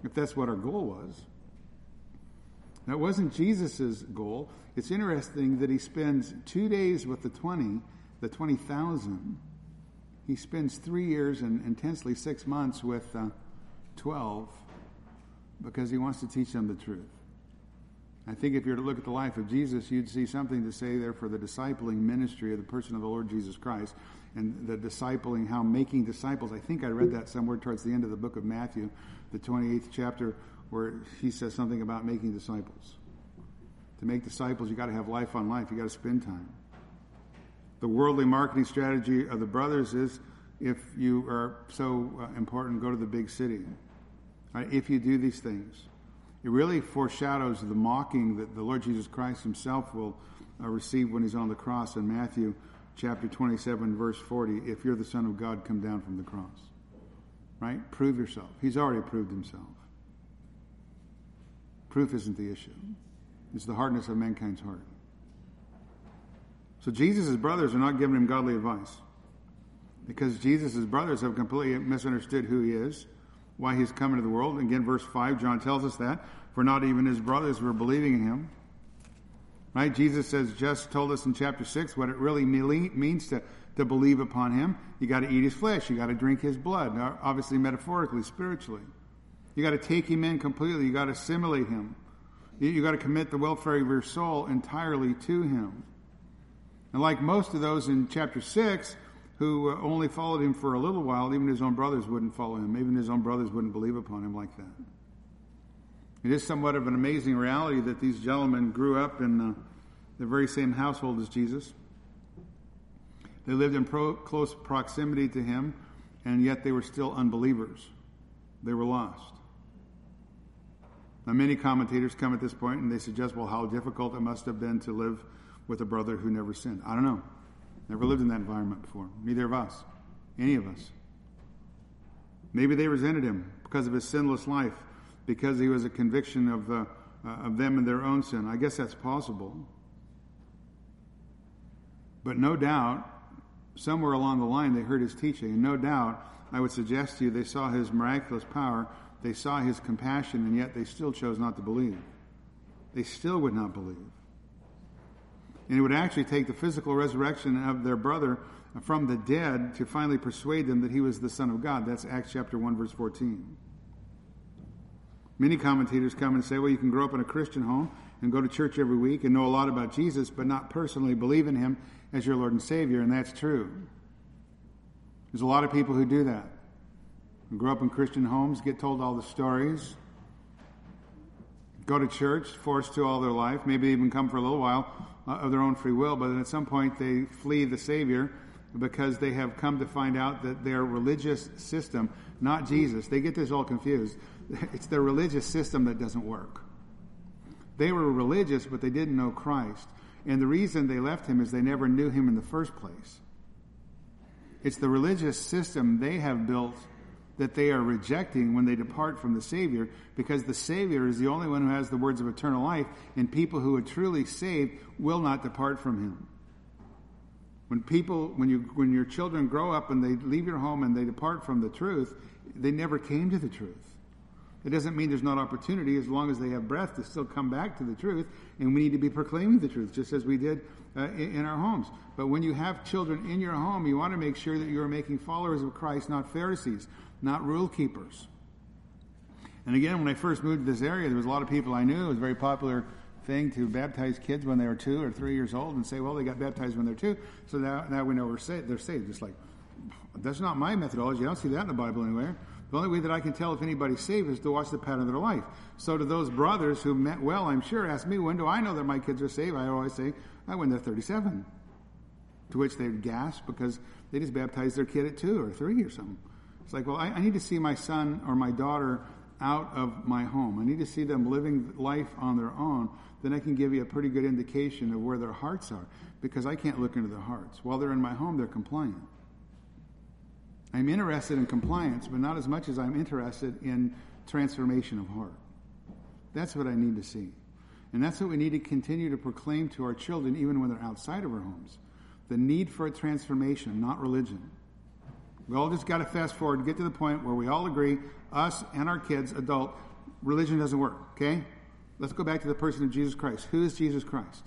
If that's what our goal was. That wasn't Jesus' goal. It's interesting that he spends two days with the 20 the 20,000, he spends three years and intensely six months with uh, 12 because he wants to teach them the truth. I think if you were to look at the life of Jesus, you'd see something to say there for the discipling ministry of the person of the Lord Jesus Christ and the discipling, how making disciples. I think I read that somewhere towards the end of the book of Matthew, the 28th chapter, where he says something about making disciples. To make disciples, you got to have life on life, you got to spend time. The worldly marketing strategy of the brothers is if you are so uh, important, go to the big city. Right? If you do these things, it really foreshadows the mocking that the Lord Jesus Christ himself will uh, receive when he's on the cross in Matthew chapter 27, verse 40. If you're the Son of God, come down from the cross. Right? Prove yourself. He's already proved himself. Proof isn't the issue, it's the hardness of mankind's heart. So Jesus' brothers are not giving him godly advice because Jesus' brothers have completely misunderstood who he is, why he's come into the world. Again, verse 5, John tells us that. For not even his brothers were believing in him. Right? Jesus has just told us in chapter 6 what it really means to, to believe upon him. You got to eat his flesh. You got to drink his blood. Obviously, metaphorically, spiritually. You got to take him in completely. You got to assimilate him. You, you got to commit the welfare of your soul entirely to him. And like most of those in chapter 6 who uh, only followed him for a little while, even his own brothers wouldn't follow him. Even his own brothers wouldn't believe upon him like that. It is somewhat of an amazing reality that these gentlemen grew up in uh, the very same household as Jesus. They lived in pro- close proximity to him, and yet they were still unbelievers. They were lost. Now, many commentators come at this point and they suggest, well, how difficult it must have been to live with a brother who never sinned. I don't know. Never lived in that environment before. Neither of us. Any of us. Maybe they resented him because of his sinless life, because he was a conviction of, uh, uh, of them and their own sin. I guess that's possible. But no doubt, somewhere along the line, they heard his teaching. And no doubt, I would suggest to you, they saw his miraculous power, they saw his compassion, and yet they still chose not to believe. They still would not believe. And it would actually take the physical resurrection of their brother from the dead to finally persuade them that he was the Son of God. That's Acts chapter 1, verse 14. Many commentators come and say, well, you can grow up in a Christian home and go to church every week and know a lot about Jesus, but not personally believe in him as your Lord and Savior, and that's true. There's a lot of people who do that. Grow up in Christian homes, get told all the stories, go to church, forced to all their life, maybe even come for a little while Uh, of their own free will, but then at some point they flee the Savior because they have come to find out that their religious system, not Jesus, they get this all confused. It's their religious system that doesn't work. They were religious, but they didn't know Christ. And the reason they left him is they never knew him in the first place. It's the religious system they have built that they are rejecting when they depart from the Savior because the Savior is the only one who has the words of eternal life, and people who are truly saved will not depart from him. When people, when you, when your children grow up and they leave your home and they depart from the truth, they never came to the truth. It doesn't mean there's not opportunity as long as they have breath to still come back to the truth, and we need to be proclaiming the truth, just as we did uh, in, in, our homes. But when you have children in your home, you want to make sure that you are making followers of Christ, not Pharisees, not rule keepers. And again, when I first moved to this area, there was a lot of people I knew. It was a very popular thing to baptize kids when they were two or three years old and say, well, they got baptized when they're two, so now, now we know we're saved. they're saved. Just like, that's not my methodology. I don't see that in the Bible anywhere. The only way that I can tell if anybody's saved is to watch the pattern of their life. So to those brothers who meant well, I'm sure, ask me, when do I know that my kids are saved? I always say, I when they're 37. To which they would gasp because they just baptized their kid at two or three or something. It's like, well, I, I need to see my son or my daughter out of my home. I need to see them living life on their own. Then I can give you a pretty good indication of where their hearts are because I can't look into their hearts. While they're in my home, they're compliant. I'm interested in compliance, but not as much as I'm interested in transformation of heart. That's what I need to see. And that's what we need to continue to proclaim to our children, even when they're outside of our homes. The need for a transformation, not religion. We all just got to fast forward, and get to the point where we all agree, us and our kids, adult, religion doesn't work, okay? Let's go back to the person of Jesus Christ. Who is Jesus Christ?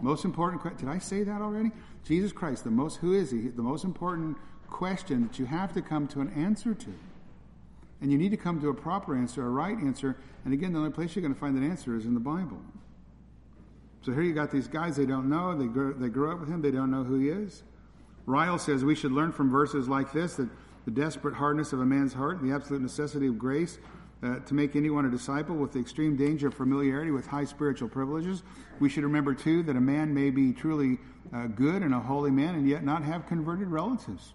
Most important question. Did I say that already? Jesus Christ, the most, who is he? The most important question that you have to come to an answer to. And you need to come to a proper answer, a right answer. And again, the only place you're going to find that answer is in the Bible. So here you got these guys, they don't know, they grew, they grew up with him, they don't know who he is. Ryle says we should learn from verses like this that the desperate hardness of a man's heart, and the absolute necessity of grace uh, to make anyone a disciple with the extreme danger of familiarity with high spiritual privileges. We should remember, too, that a man may be truly uh, good and a holy man and yet not have converted relatives.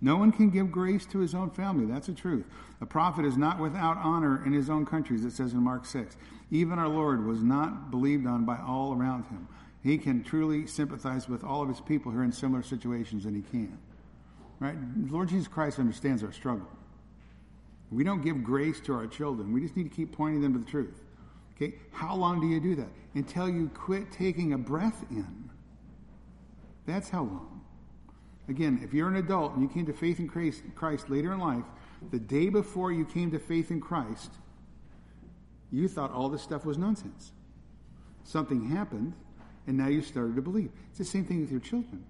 No one can give grace to his own family. That's the truth. A prophet is not without honor in his own countries, it says in Mark 6. Even our Lord was not believed on by all around him. He can truly sympathize with all of his people who are in similar situations, and he can. Right? Lord Jesus Christ understands our struggle. We don't give grace to our children. We just need to keep pointing them to the truth. Okay? How long do you do that? Until you quit taking a breath in. That's how long. Again, if you're an adult and you came to faith in Christ, Christ later in life, the day before you came to faith in Christ, you thought all this stuff was nonsense. Something happened, and now you started to believe. It's the same thing with your children.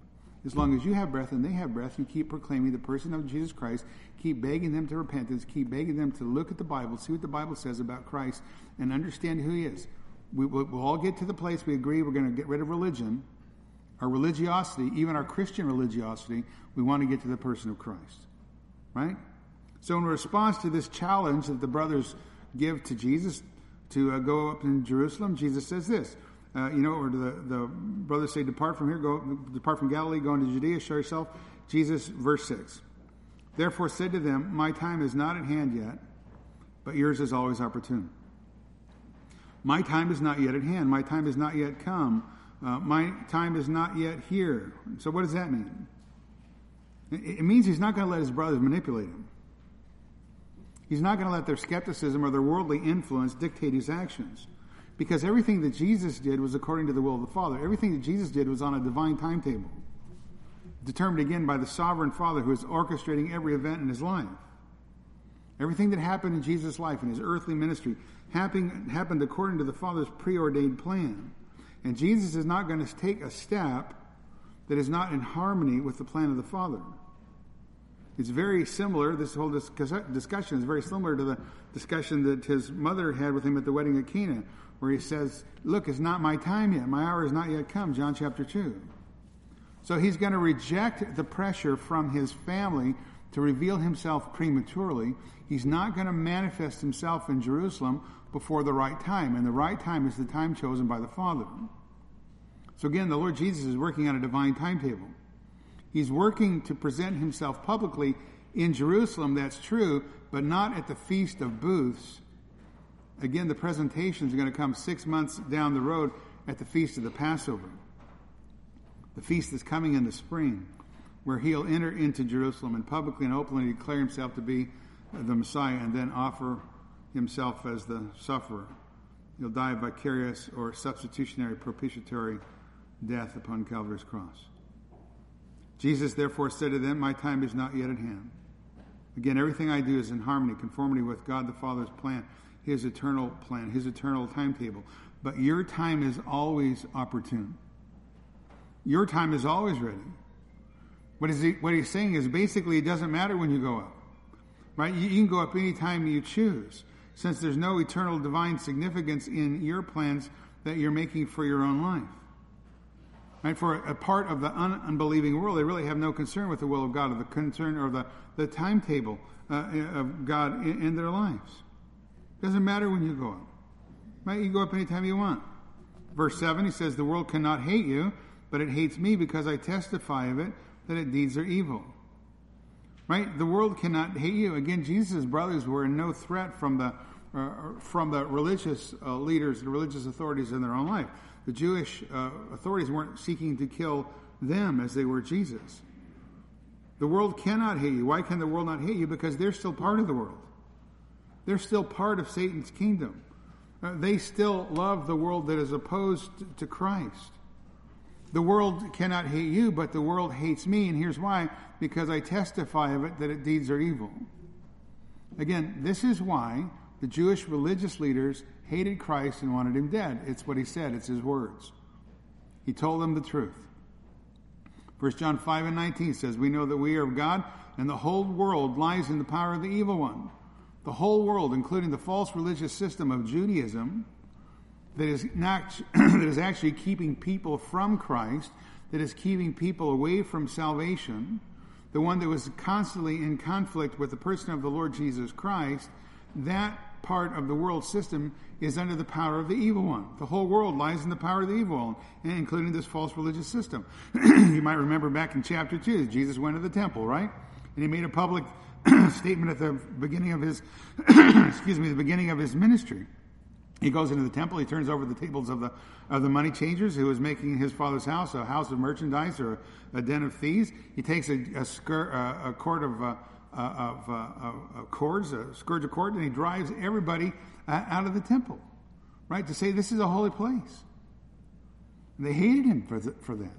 As long as you have breath and they have breath, you keep proclaiming the person of Jesus Christ, keep begging them to repentance, keep begging them to look at the Bible, see what the Bible says about Christ, and understand who He is. We, will we'll all get to the place we agree we're going to get rid of religion our religiosity, even our Christian religiosity, we want to get to the person of Christ. Right? So, in response to this challenge that the brothers give to Jesus to uh, go up in Jerusalem, Jesus says this. Uh, you know, or the, the brothers say, Depart from here, go depart from Galilee, go into Judea, show yourself. Jesus, verse 6. Therefore said to them, My time is not at hand yet, but yours is always opportune. My time is not yet at hand, my time is not yet come uh, my time is not yet here. So, what does that mean? It, it means he's not going to let his brothers manipulate him. He's not going to let their skepticism or their worldly influence dictate his actions. Because everything that Jesus did was according to the will of the Father. Everything that Jesus did was on a divine timetable, determined again by the sovereign Father who is orchestrating every event in his life. Everything that happened in Jesus' life, in his earthly ministry, happened, happened according to the Father's preordained plan. And Jesus is not going to take a step that is not in harmony with the plan of the Father. It's very similar, this whole discussion is very similar to the discussion that his mother had with him at the wedding at Cana, where he says, Look, it's not my time yet. My hour has not yet come. John chapter 2. So he's going to reject the pressure from his family to reveal himself prematurely. He's not going to manifest himself in Jerusalem before the right time. And the right time is the time chosen by the Father. So again, the Lord Jesus is working on a divine timetable. He's working to present himself publicly in Jerusalem, that's true, but not at the Feast of Booths. Again, the presentation is going to come six months down the road at the Feast of the Passover. The feast is coming in the spring, where he'll enter into Jerusalem and publicly and openly declare himself to be the Messiah and then offer himself as the sufferer. He'll die a vicarious or substitutionary propitiatory death upon Calvary's cross. Jesus therefore said to them, My time is not yet at hand. Again, everything I do is in harmony, conformity with God the Father's plan, His eternal plan, His eternal timetable. But your time is always opportune. Your time is always ready. What, is he, what he's saying is basically it doesn't matter when you go up. Right? You, you can go up anytime you choose, since there's no eternal divine significance in your plans that you're making for your own life. Right? For a part of the un- unbelieving world, they really have no concern with the will of God or the concern or the, the timetable uh, of God in, in, their lives. Doesn't matter when you go up. Right? You go up anytime you want. Verse 7, he says, The world cannot hate you, but it hates me because I testify of it that its deeds are evil. Right? The world cannot hate you. Again, Jesus' brothers were in no threat from the uh, from the religious uh, leaders, the religious authorities in their own life the Jewish uh, authorities weren't seeking to kill them as they were Jesus. The world cannot hate you. Why can the world not hate you? Because they're still part of the world. They're still part of Satan's kingdom. Uh, they still love the world that is opposed to Christ. The world cannot hate you, but the world hates me, and here's why because I testify of it that its deeds are evil. Again, this is why the Jewish religious leaders hated Christ and wanted him dead. It's what he said, it's his words. He told them the truth. 1 John 5 and 19 says, We know that we are of God, and the whole world lies in the power of the evil one. The whole world, including the false religious system of Judaism, that is, not, that is actually keeping people from Christ, that is keeping people away from salvation, the one that was constantly in conflict with the person of the Lord Jesus Christ, that part of the world system is under the power of the evil one. The whole world lies in the power of the evil one, eh, including this false religious system. you might remember back in chapter 2, Jesus went to the temple, right? And he made a public statement at the beginning of his, excuse me, the beginning of his ministry. He goes into the temple. He turns over the tables of the of the money changers, who is making his father's house a house of merchandise or a, den of thieves. He takes a, a, skir, a, a court of uh, uh, of, uh, cords, a scourge of cords, and he drives everybody uh, out of the temple, right? To say this is a holy place. And they hated him for, for that.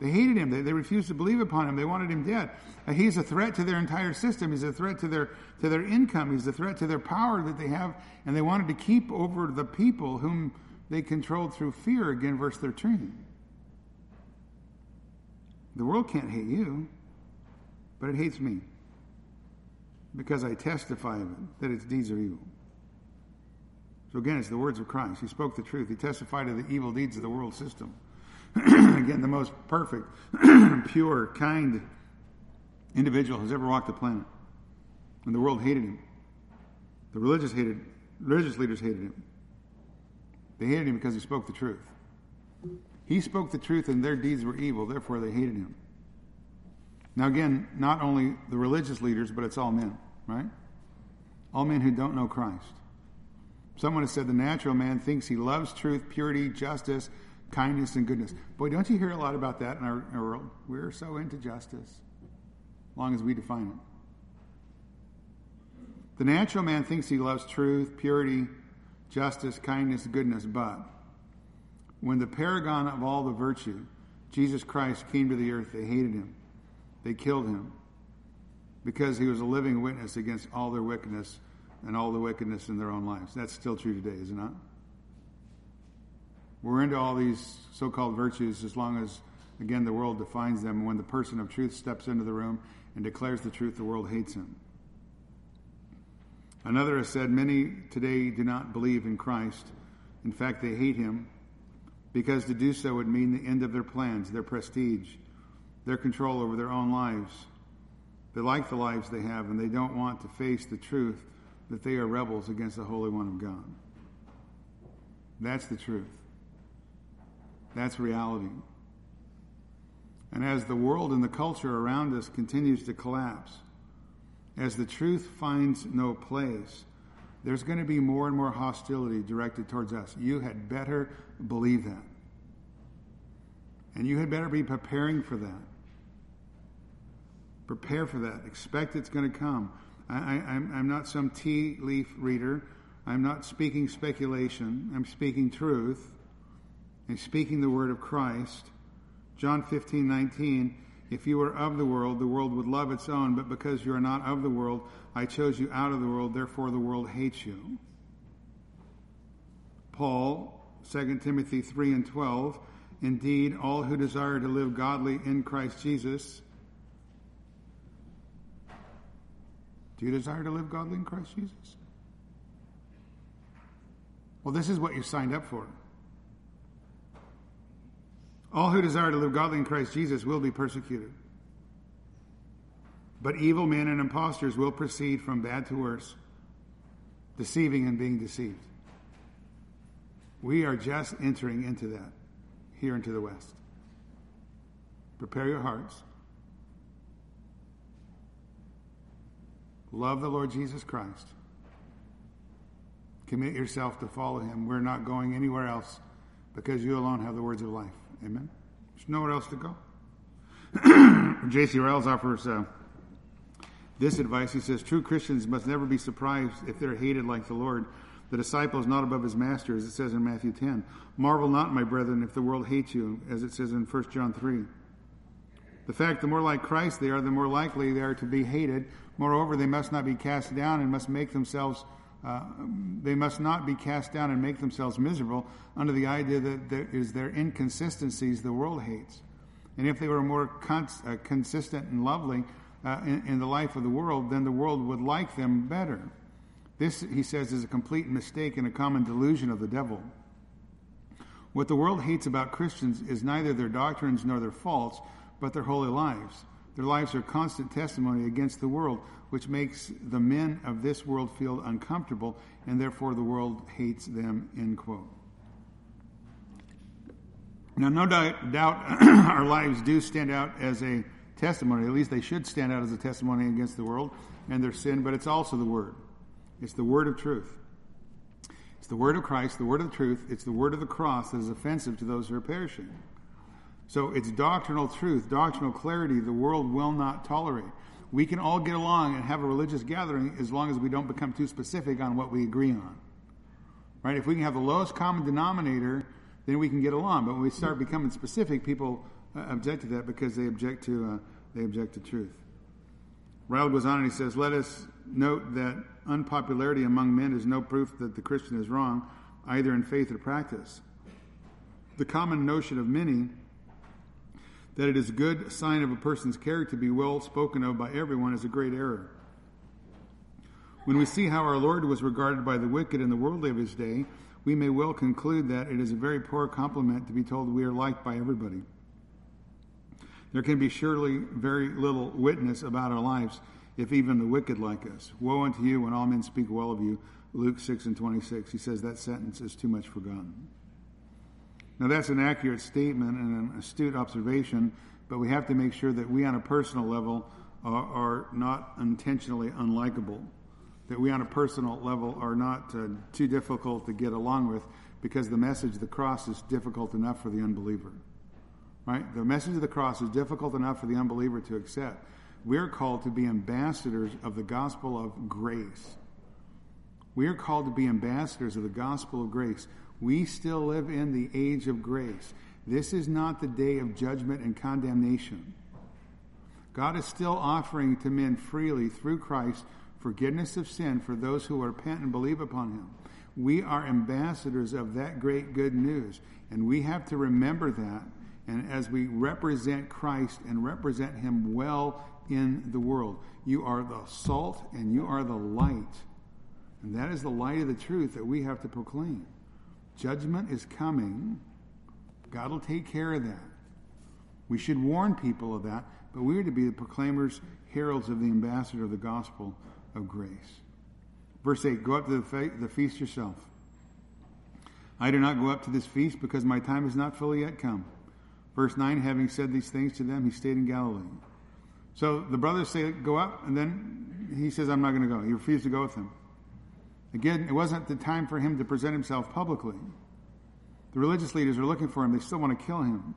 They hated him. They, they, refused to believe upon him. They wanted him dead. Uh, he's a threat to their entire system. He's a threat to their to their income. He's a threat to their power that they have, and they wanted to keep over the people whom they controlled through fear. Again, verse thirteen. The world can't hate you, but it hates me because I testify of it, that its deeds are evil. So again, it's the words of Christ. He spoke the truth. He testified of the evil deeds of the world system. again, the most perfect, pure, kind individual who's ever walked the planet. And the world hated him. The religious hated, religious leaders hated him. They hated him because he spoke the truth. He spoke the truth and their deeds were evil, therefore they hated him. Now, again, not only the religious leaders, but it's all men, right? All men who don't know Christ. Someone has said the natural man thinks he loves truth, purity, justice, kindness, and goodness. Boy, don't you hear a lot about that in our, our world? We're so into justice, long as we define it. The natural man thinks he loves truth, purity, justice, kindness, goodness, but when the paragon of all the virtue, Jesus Christ, came to the earth, they hated him. They killed him because he was a living witness against all their wickedness and all the wickedness in their own lives. That's still true today, is it not? We're into all these so called virtues as long as, again, the world defines them. When the person of truth steps into the room and declares the truth, the world hates him. Another has said, Many today do not believe in Christ. In fact, they hate him because to do so would mean the end of their plans, their prestige, their control over their own lives. They like the lives they have and they don't want to face the truth that they are rebels against the Holy One of God. That's the truth. That's reality. And as the world and the culture around us continues to collapse, as the truth finds no place, there's going to be more and more hostility directed towards us. You had better believe that. And you had better be preparing for that. Prepare for that. Expect it's going to come. I, am not some tea leaf reader. I'm not speaking speculation. I'm speaking truth. I'm speaking the word of Christ. John 15, 19. If you were of the world, the world would love its own, but because you are not of the world, I chose you out of the world, therefore the world hates you. Paul, 2 Timothy 3 and 12. Indeed, all who desire to live godly in Christ Jesus Do you desire to live godly in Christ Jesus? Well, this is what you signed up for. All who desire to live godly in Christ Jesus will be persecuted. But evil men and impostors will proceed from bad to worse, deceiving and being deceived. We are just entering into that here into the West. Prepare your hearts. Love the Lord Jesus Christ. Commit yourself to follow him. We're not going anywhere else because you alone have the words of life. Amen. There's nowhere else to go. J.C. Riles offers uh, this advice. He says, True Christians must never be surprised if they're hated like the Lord. The disciple is not above his master, as it says in Matthew 10. Marvel not, my brethren, if the world hates you, as it says in 1 John 3. The fact the more like Christ they are, the more likely they are to be hated. Moreover, they must not be cast down and must make themselves uh, they must not be cast down and make themselves miserable under the idea that there is their inconsistencies the world hates. And if they were more cons- uh, consistent and lovely uh, in, in, the life of the world, then the world would like them better. This, he says, is a complete mistake and a common delusion of the devil. What the world hates about Christians is neither their doctrines nor their faults, but their holy lives. Their lives are constant testimony against the world, which makes the men of this world feel uncomfortable, and therefore the world hates them, end quote. Now, no doubt our lives do stand out as a testimony. At least they should stand out as a testimony against the world and their sin, but it's also the Word. It's the Word of truth. It's the Word of Christ, the Word of the truth. It's the Word of the cross that is offensive to those who are perishing. So it's doctrinal truth, doctrinal clarity the world will not tolerate. We can all get along and have a religious gathering as long as we don't become too specific on what we agree on. Right? If we can have the lowest common denominator, then we can get along. But when we start becoming specific, people uh, object to that because they object to uh, they object to truth. Ryle goes on and he says, "Let us note that unpopularity among men is no proof that the Christian is wrong, either in faith or practice. The common notion of many that it is a good sign of a person's character to be well spoken of by everyone is a great error. When we see how our Lord was regarded by the wicked and the worldly of his day, we may well conclude that it is a very poor compliment to be told we are liked by everybody. There can be surely very little witness about our lives if even the wicked like us. Woe unto you when all men speak well of you. Luke 6 and 26. He says that sentence is too much forgotten. Now, that's an accurate statement and an astute observation, but we have to make sure that we, on a personal level, are, are not intentionally unlikable. That we, on a personal level, are not uh, too difficult to get along with because the message of the cross is difficult enough for the unbeliever. Right? The message of the cross is difficult enough for the unbeliever to accept. We're called to be ambassadors of the gospel of grace. We are called to be ambassadors of the gospel of grace. We still live in the age of grace. This is not the day of judgment and condemnation. God is still offering to men freely through Christ forgiveness of sin for those who repent and believe upon him. We are ambassadors of that great good news. And we have to remember that. And as we represent Christ and represent Him well in the world, you are the salt and you are the light. And that is the light of the truth that we have to proclaim. Judgment is coming. God will take care of that. We should warn people of that, but we are to be the proclaimers, heralds of the ambassador of the gospel of grace. Verse 8 Go up to the, fe- the feast yourself. I do not go up to this feast because my time is not fully yet come. Verse 9 Having said these things to them, he stayed in Galilee. So the brothers say, Go up, and then he says, I'm not going to go. He refused to go with them. Again, it wasn't the time for him to present himself publicly. The religious leaders are looking for him, they still want to kill him.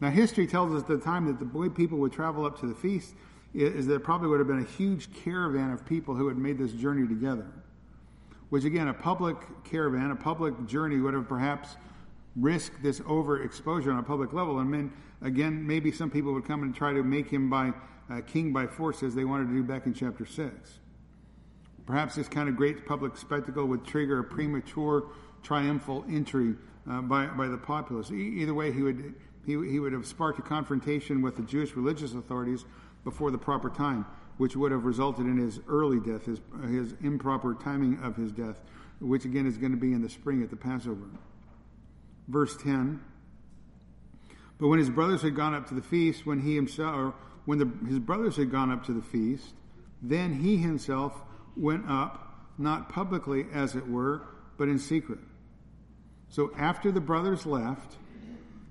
Now, history tells us the time that the way people would travel up to the feast is there probably would have been a huge caravan of people who had made this journey together. Which, again, a public caravan, a public journey would have perhaps risked this overexposure on a public level. And then, again, maybe some people would come and try to make him by uh, king by force, as they wanted to do back in chapter 6. Perhaps this kind of great public spectacle would trigger a premature triumphal entry uh, by, by the populace. E- either way, he would he, he would have sparked a confrontation with the Jewish religious authorities before the proper time, which would have resulted in his early death, his, his improper timing of his death, which again is going to be in the spring at the Passover. Verse 10 But when his brothers had gone up to the feast, when he himself, or when the, his brothers had gone up to the feast, then he himself went up, not publicly as it were, but in secret. So after the brothers left,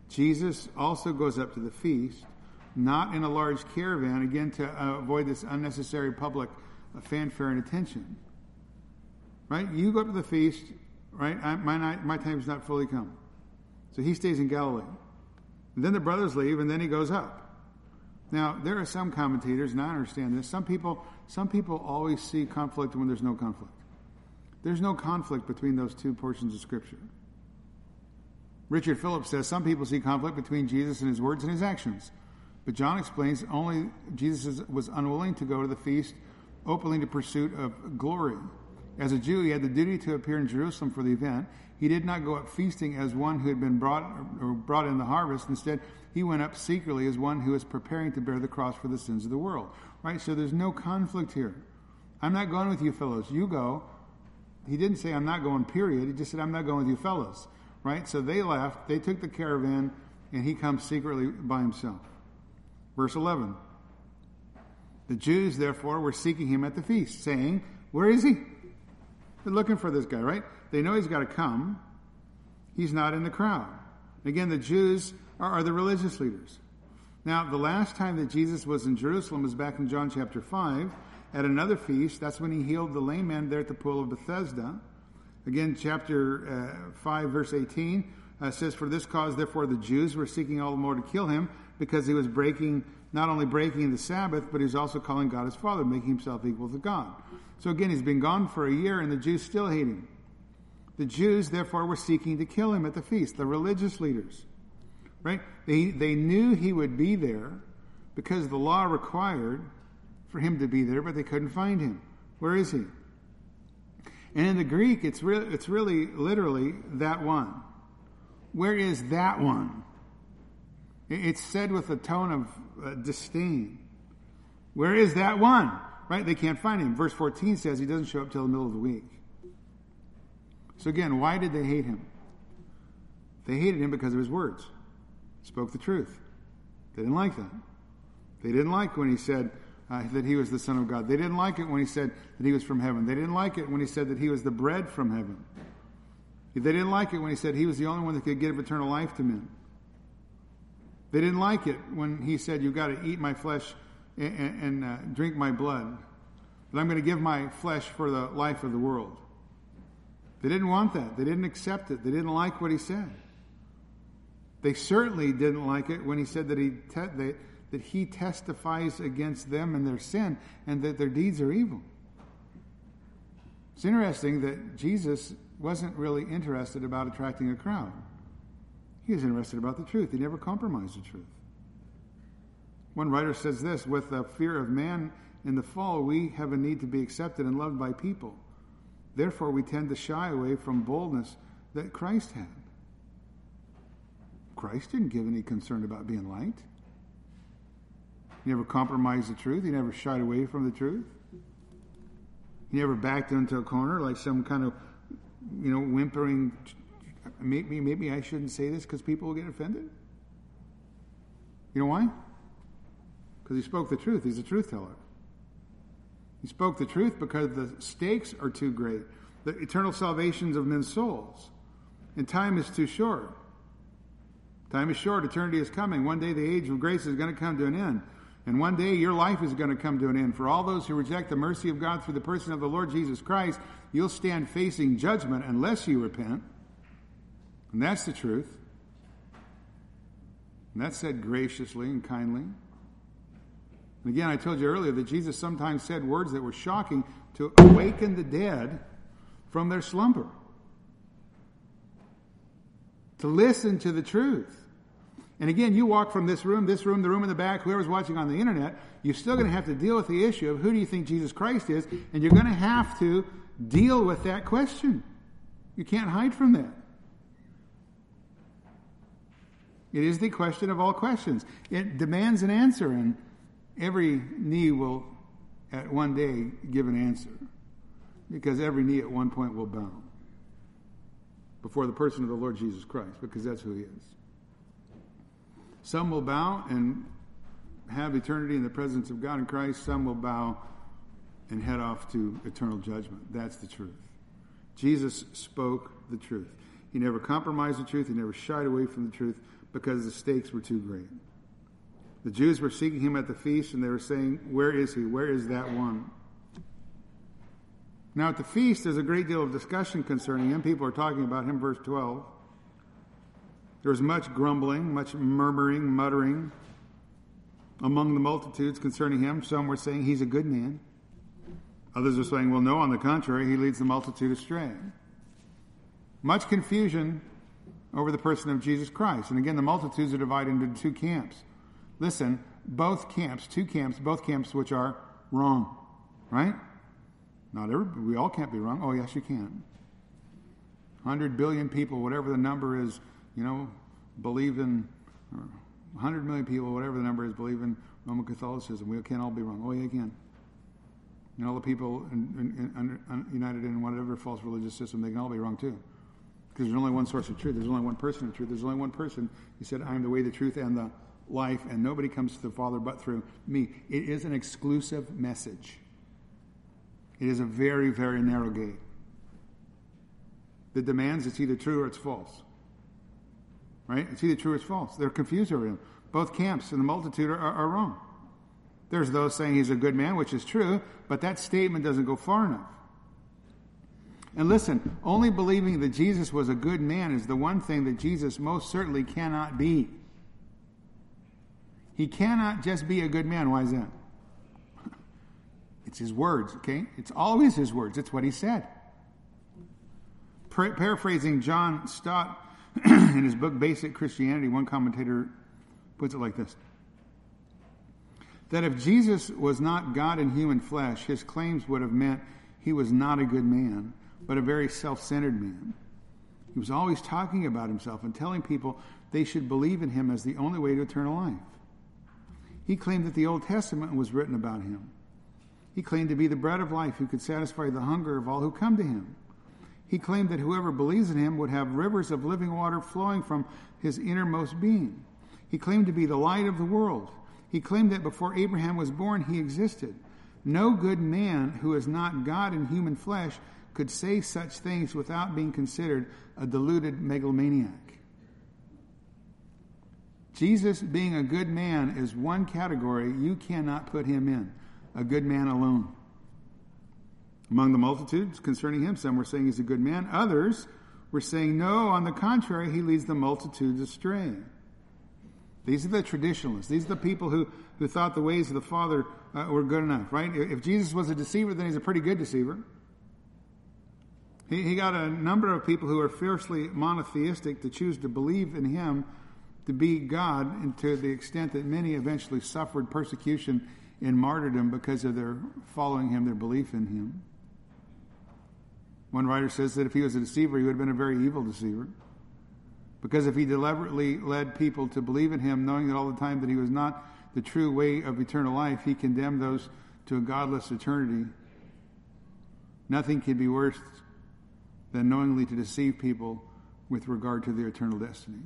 Jesus also goes up to the feast, not in a large caravan, again to uh, avoid this unnecessary public fanfare and attention. Right? You go up to the feast, right? I, my, night, my time's not fully come. So he stays in Galilee. And then the brothers leave, and then he goes up. Now, there are some commentators, and I understand this. Some people, some people always see conflict when there's no conflict. There's no conflict between those two portions of Scripture. Richard Phillips says some people see conflict between Jesus and his words and his actions. But John explains only Jesus was unwilling to go to the feast openly to pursuit of glory. As a Jew, he had the duty to appear in Jerusalem for the event. He did not go up feasting as one who had been brought or brought in the harvest. Instead, he went up secretly as one who is preparing to bear the cross for the sins of the world. Right? So there's no conflict here. I'm not going with you fellows. You go. He didn't say I'm not going, period. He just said I'm not going with you fellows right? So they left, they took the caravan, and he comes secretly by himself. Verse 11 The Jews, therefore, were seeking him at the feast, saying, Where is he? They're looking for this guy, right? They know he's got to come. He's not in the crowd. Again, the Jews are, are the religious leaders. Now, the last time that Jesus was in Jerusalem was back in John chapter 5 at another feast. That's when he healed the lame man there at the pool of Bethesda. Again, chapter uh, 5, verse 18 uh, says, For this cause, therefore, the Jews were seeking all the more to kill him because he was breaking, not only breaking the Sabbath, but he's also calling God his Father, making himself equal to God. So again, he's been gone for a year and the Jews still hate him. The Jews, therefore, were seeking to kill him at the feast, the religious leaders. Right? They, they knew he would be there because the law required for him to be there, but they couldn't find him. Where is he? And in the Greek, it's, re- it's really literally that one. Where is that one? It's said with a tone of uh, disdain. Where is that one? Right? They can't find him. Verse 14 says he doesn't show up till the middle of the week. So again, why did they hate him? They hated him because of his words. Spoke the truth. They didn't like that. They didn't like when he said, uh, that he was the Son of God. They didn't like it when he said that he was from heaven. They didn't like it when he said that he was the bread from heaven. They didn't like it when he said he was the only one that could give eternal life to men. They didn't like it when he said, You've got to eat my flesh and, and, uh, drink my blood. That I'm going to give my flesh for the life of the world. They didn't want that. They didn't accept it. They didn't like what he said. They certainly didn't like it when he said that he te- that he testifies against them and their sin and that their deeds are evil. It's interesting that Jesus wasn't really interested about attracting a crowd. He was interested about the truth. He never compromised the truth. One writer says this with the fear of man in the fall, we have a need to be accepted and loved by people. Therefore, we tend to shy away from boldness that Christ had. Christ didn't give any concern about being liked. He never compromised the truth. He never shied away from the truth. He never backed into a corner like some kind of, you know, whimpering. Maybe, maybe I shouldn't say this because people will get offended. You know why? Because he spoke the truth. He's a truth teller. He spoke the truth because the stakes are too great. The eternal salvations of men's souls. And time is too short. Time is short. Eternity is coming. One day the age of grace is going to come to an end. And one day your life is going to come to an end. For all those who reject the mercy of God through the person of the Lord Jesus Christ, you'll stand facing judgment unless you repent. And that's the truth. And that's said graciously and kindly. And again, I told you earlier that Jesus sometimes said words that were shocking to awaken the dead from their slumber. To listen to the truth. And again, you walk from this room, this room, the room in the back, whoever's watching on the internet, you're still going to have to deal with the issue of who do you think Jesus Christ is, and you're going to have to deal with that question. You can't hide from that. It is the question of all questions. It demands an answer, and every knee will at one day give an answer. Because every knee at one point will bow before the person of the Lord Jesus Christ, because that's who he is. Some will bow and have eternity in the presence of God in Christ. Some will bow and head off to eternal judgment. That's the truth. Jesus spoke the truth. He never compromised the truth. He never shied away from the truth because the stakes were too great. The Jews were seeking him at the feast and they were saying, Where is he? Where is that one? Now, at the feast, there's a great deal of discussion concerning him. People are talking about him, verse 12. There was much grumbling, much murmuring, muttering among the multitudes concerning him. Some were saying he's a good man. Others are saying, well, no, on the contrary, he leads the multitude astray. Much confusion over the person of Jesus Christ. And again, the multitudes are divided into two camps. Listen, both camps, two camps, both camps which are wrong, right? Not every, we all can't be wrong. Oh, yes, you can. 100 billion people, whatever the number is, you know, believe in, uh, 100 million people, whatever the number is, believe in Roman Catholicism. We can't all be wrong. Oh, yeah, you can. And all the people in, in, in, united in whatever false religious system, they can all be wrong too. Because there's only one source of truth. There's only one person of truth. There's only one person. He said, I am the way, the truth, and the life, and nobody comes to the Father but through me. It is an exclusive message. It is a very, very narrow gate that demands it's either true or it's false. Right? It's either true or it's false. They're confused over him. Both camps and the multitude are, are, are wrong. There's those saying he's a good man, which is true, but that statement doesn't go far enough. And listen, only believing that Jesus was a good man is the one thing that Jesus most certainly cannot be. He cannot just be a good man. Why is that? It's his words, okay? It's always his words. It's what he said. Par- paraphrasing John Stott in his book Basic Christianity, one commentator puts it like this that if Jesus was not God in human flesh, his claims would have meant he was not a good man, but a very self centered man. He was always talking about himself and telling people they should believe in him as the only way to eternal life. He claimed that the Old Testament was written about him. He claimed to be the bread of life who could satisfy the hunger of all who come to him. He claimed that whoever believes in him would have rivers of living water flowing from his innermost being. He claimed to be the light of the world. He claimed that before Abraham was born, he existed. No good man who is not God in human flesh could say such things without being considered a deluded megalomaniac. Jesus being a good man is one category you cannot put him in a good man alone. Among the multitudes concerning him, some were saying he's a good man. Others were saying, no, on the contrary, he leads the multitudes astray. These are the traditionalists. These are the people who, who thought the ways of the Father uh, were good enough, right? If Jesus was a deceiver, then he's a pretty good deceiver. He, he got a number of people who are fiercely monotheistic to choose to believe in him to be God, and to the extent that many eventually suffered persecution and martyrdom because of their following him, their belief in him. One writer says that if he was a deceiver, he would have been a very evil deceiver. Because if he deliberately led people to believe in him, knowing that all the time that he was not the true way of eternal life, he condemned those to a godless eternity. Nothing could be worse than knowingly to deceive people with regard to their eternal destiny.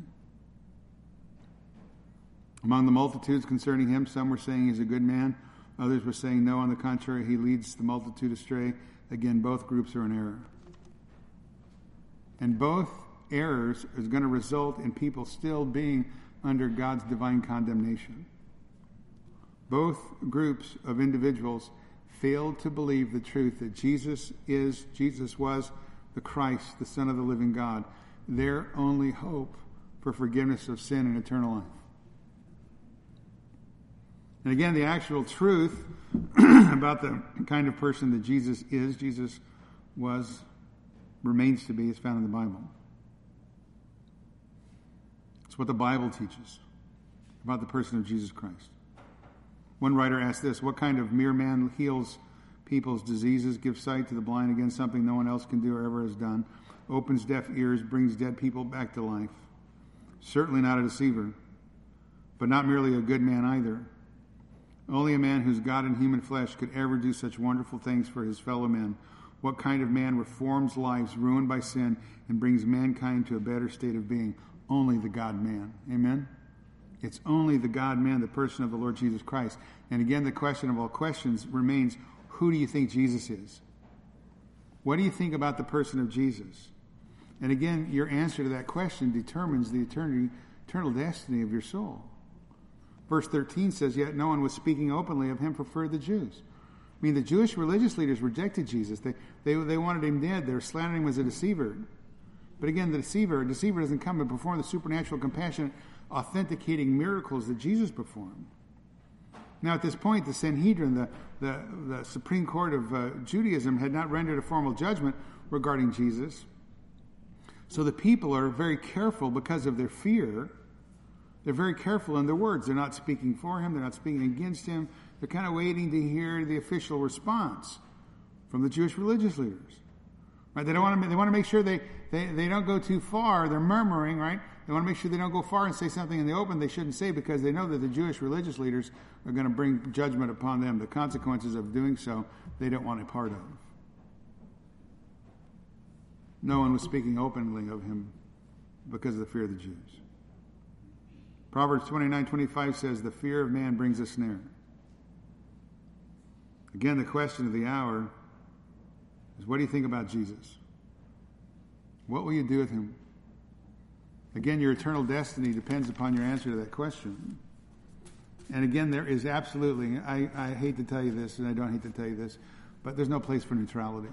Among the multitudes concerning him, some were saying he's a good man, others were saying no, on the contrary, he leads the multitude astray. Again, both groups are in error. And both errors is going to result in people still being under God's divine condemnation. Both groups of individuals failed to believe the truth that Jesus is, Jesus was the Christ, the Son of the living God, their only hope for forgiveness of sin and eternal life. And again, the actual truth about the kind of person that Jesus is, Jesus was, remains to be, is found in the Bible. It's what the Bible teaches about the person of Jesus Christ. One writer asked this What kind of mere man heals people's diseases, gives sight to the blind again, something no one else can do or ever has done, opens deaf ears, brings dead people back to life? Certainly not a deceiver, but not merely a good man either. Only a man who's God in human flesh could ever do such wonderful things for his fellow men. What kind of man reforms lives ruined by sin and brings mankind to a better state of being? only the God man. Amen? It's only the God man, the person of the Lord Jesus Christ. And again, the question of all questions remains who do you think Jesus is? What do you think about the person of Jesus? And again, your answer to that question determines the eternity, eternal destiny of your soul. Verse 13 says, Yet no one was speaking openly of him for the Jews. I mean, the Jewish religious leaders rejected Jesus. They, they, they wanted him dead. They were slandering him as a deceiver. But again, the deceiver, a deceiver doesn't come and perform the supernatural, compassionate, authenticating miracles that Jesus performed. Now, at this point, the Sanhedrin, the, the, the Supreme Court of uh, Judaism, had not rendered a formal judgment regarding Jesus. So the people are very careful because of their fear. They're very careful in their words. They're not speaking for him, they're not speaking against him. They're kind of waiting to hear the official response from the Jewish religious leaders. Right? They don't want to. They want to make sure they, they, they don't go too far. They're murmuring, right? They want to make sure they don't go far and say something in the open they shouldn't say because they know that the Jewish religious leaders are going to bring judgment upon them. The consequences of doing so, they don't want a part of. No one was speaking openly of him because of the fear of the Jews. Proverbs 29 25 says, The fear of man brings a snare. Again, the question of the hour is what do you think about Jesus? What will you do with him? Again, your eternal destiny depends upon your answer to that question. And again, there is absolutely, I, I hate to tell you this, and I don't hate to tell you this, but there's no place for neutrality.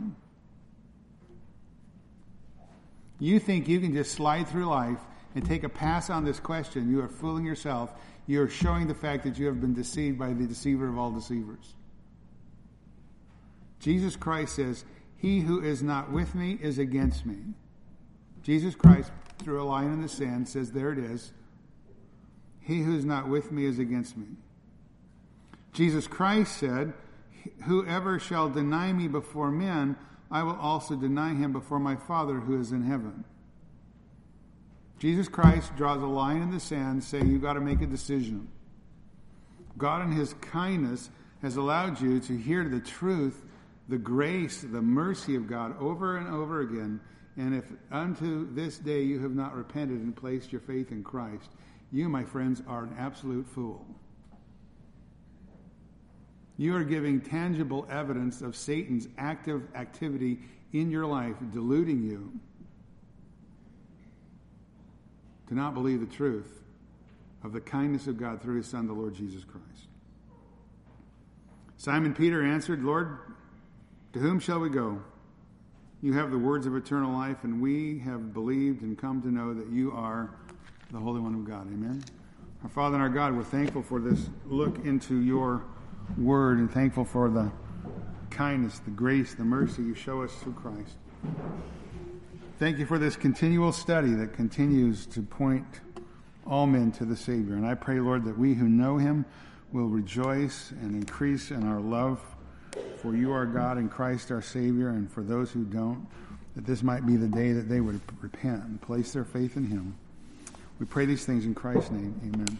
You think you can just slide through life and take a pass on this question. You are fooling yourself. You are showing the fact that you have been deceived by the deceiver of all deceivers. Jesus Christ says, He who is not with me is against me. Jesus Christ, through a line in the sand, says, There it is. He who is not with me is against me. Jesus Christ said, Whoever shall deny me before men, I will also deny him before my Father who is in heaven. Jesus Christ draws a line in the sand saying, You've got to make a decision. God, in His kindness, has allowed you to hear the truth, the grace, the mercy of God over and over again and if unto this day you have not repented and placed your faith in Christ, you, my friends, are an absolute fool. You are giving tangible evidence of Satan's active activity in your life, deluding you to not believe the truth of the kindness of God through his Son, the Lord Jesus Christ. Simon Peter answered, Lord, to whom shall we go? You have the words of eternal life, and we have believed and come to know that you are the Holy One of God. Amen. Our Father and our God, we're thankful for this look into your word and thankful for the kindness, the grace, the mercy you show us through Christ. Thank you for this continual study that continues to point all men to the Savior. And I pray, Lord, that we who know him will rejoice and increase in our love for you are God and Christ our Savior, and for those who don't, that this might be the day that they would repent and place their faith in him. We pray these things in Christ's name. Amen.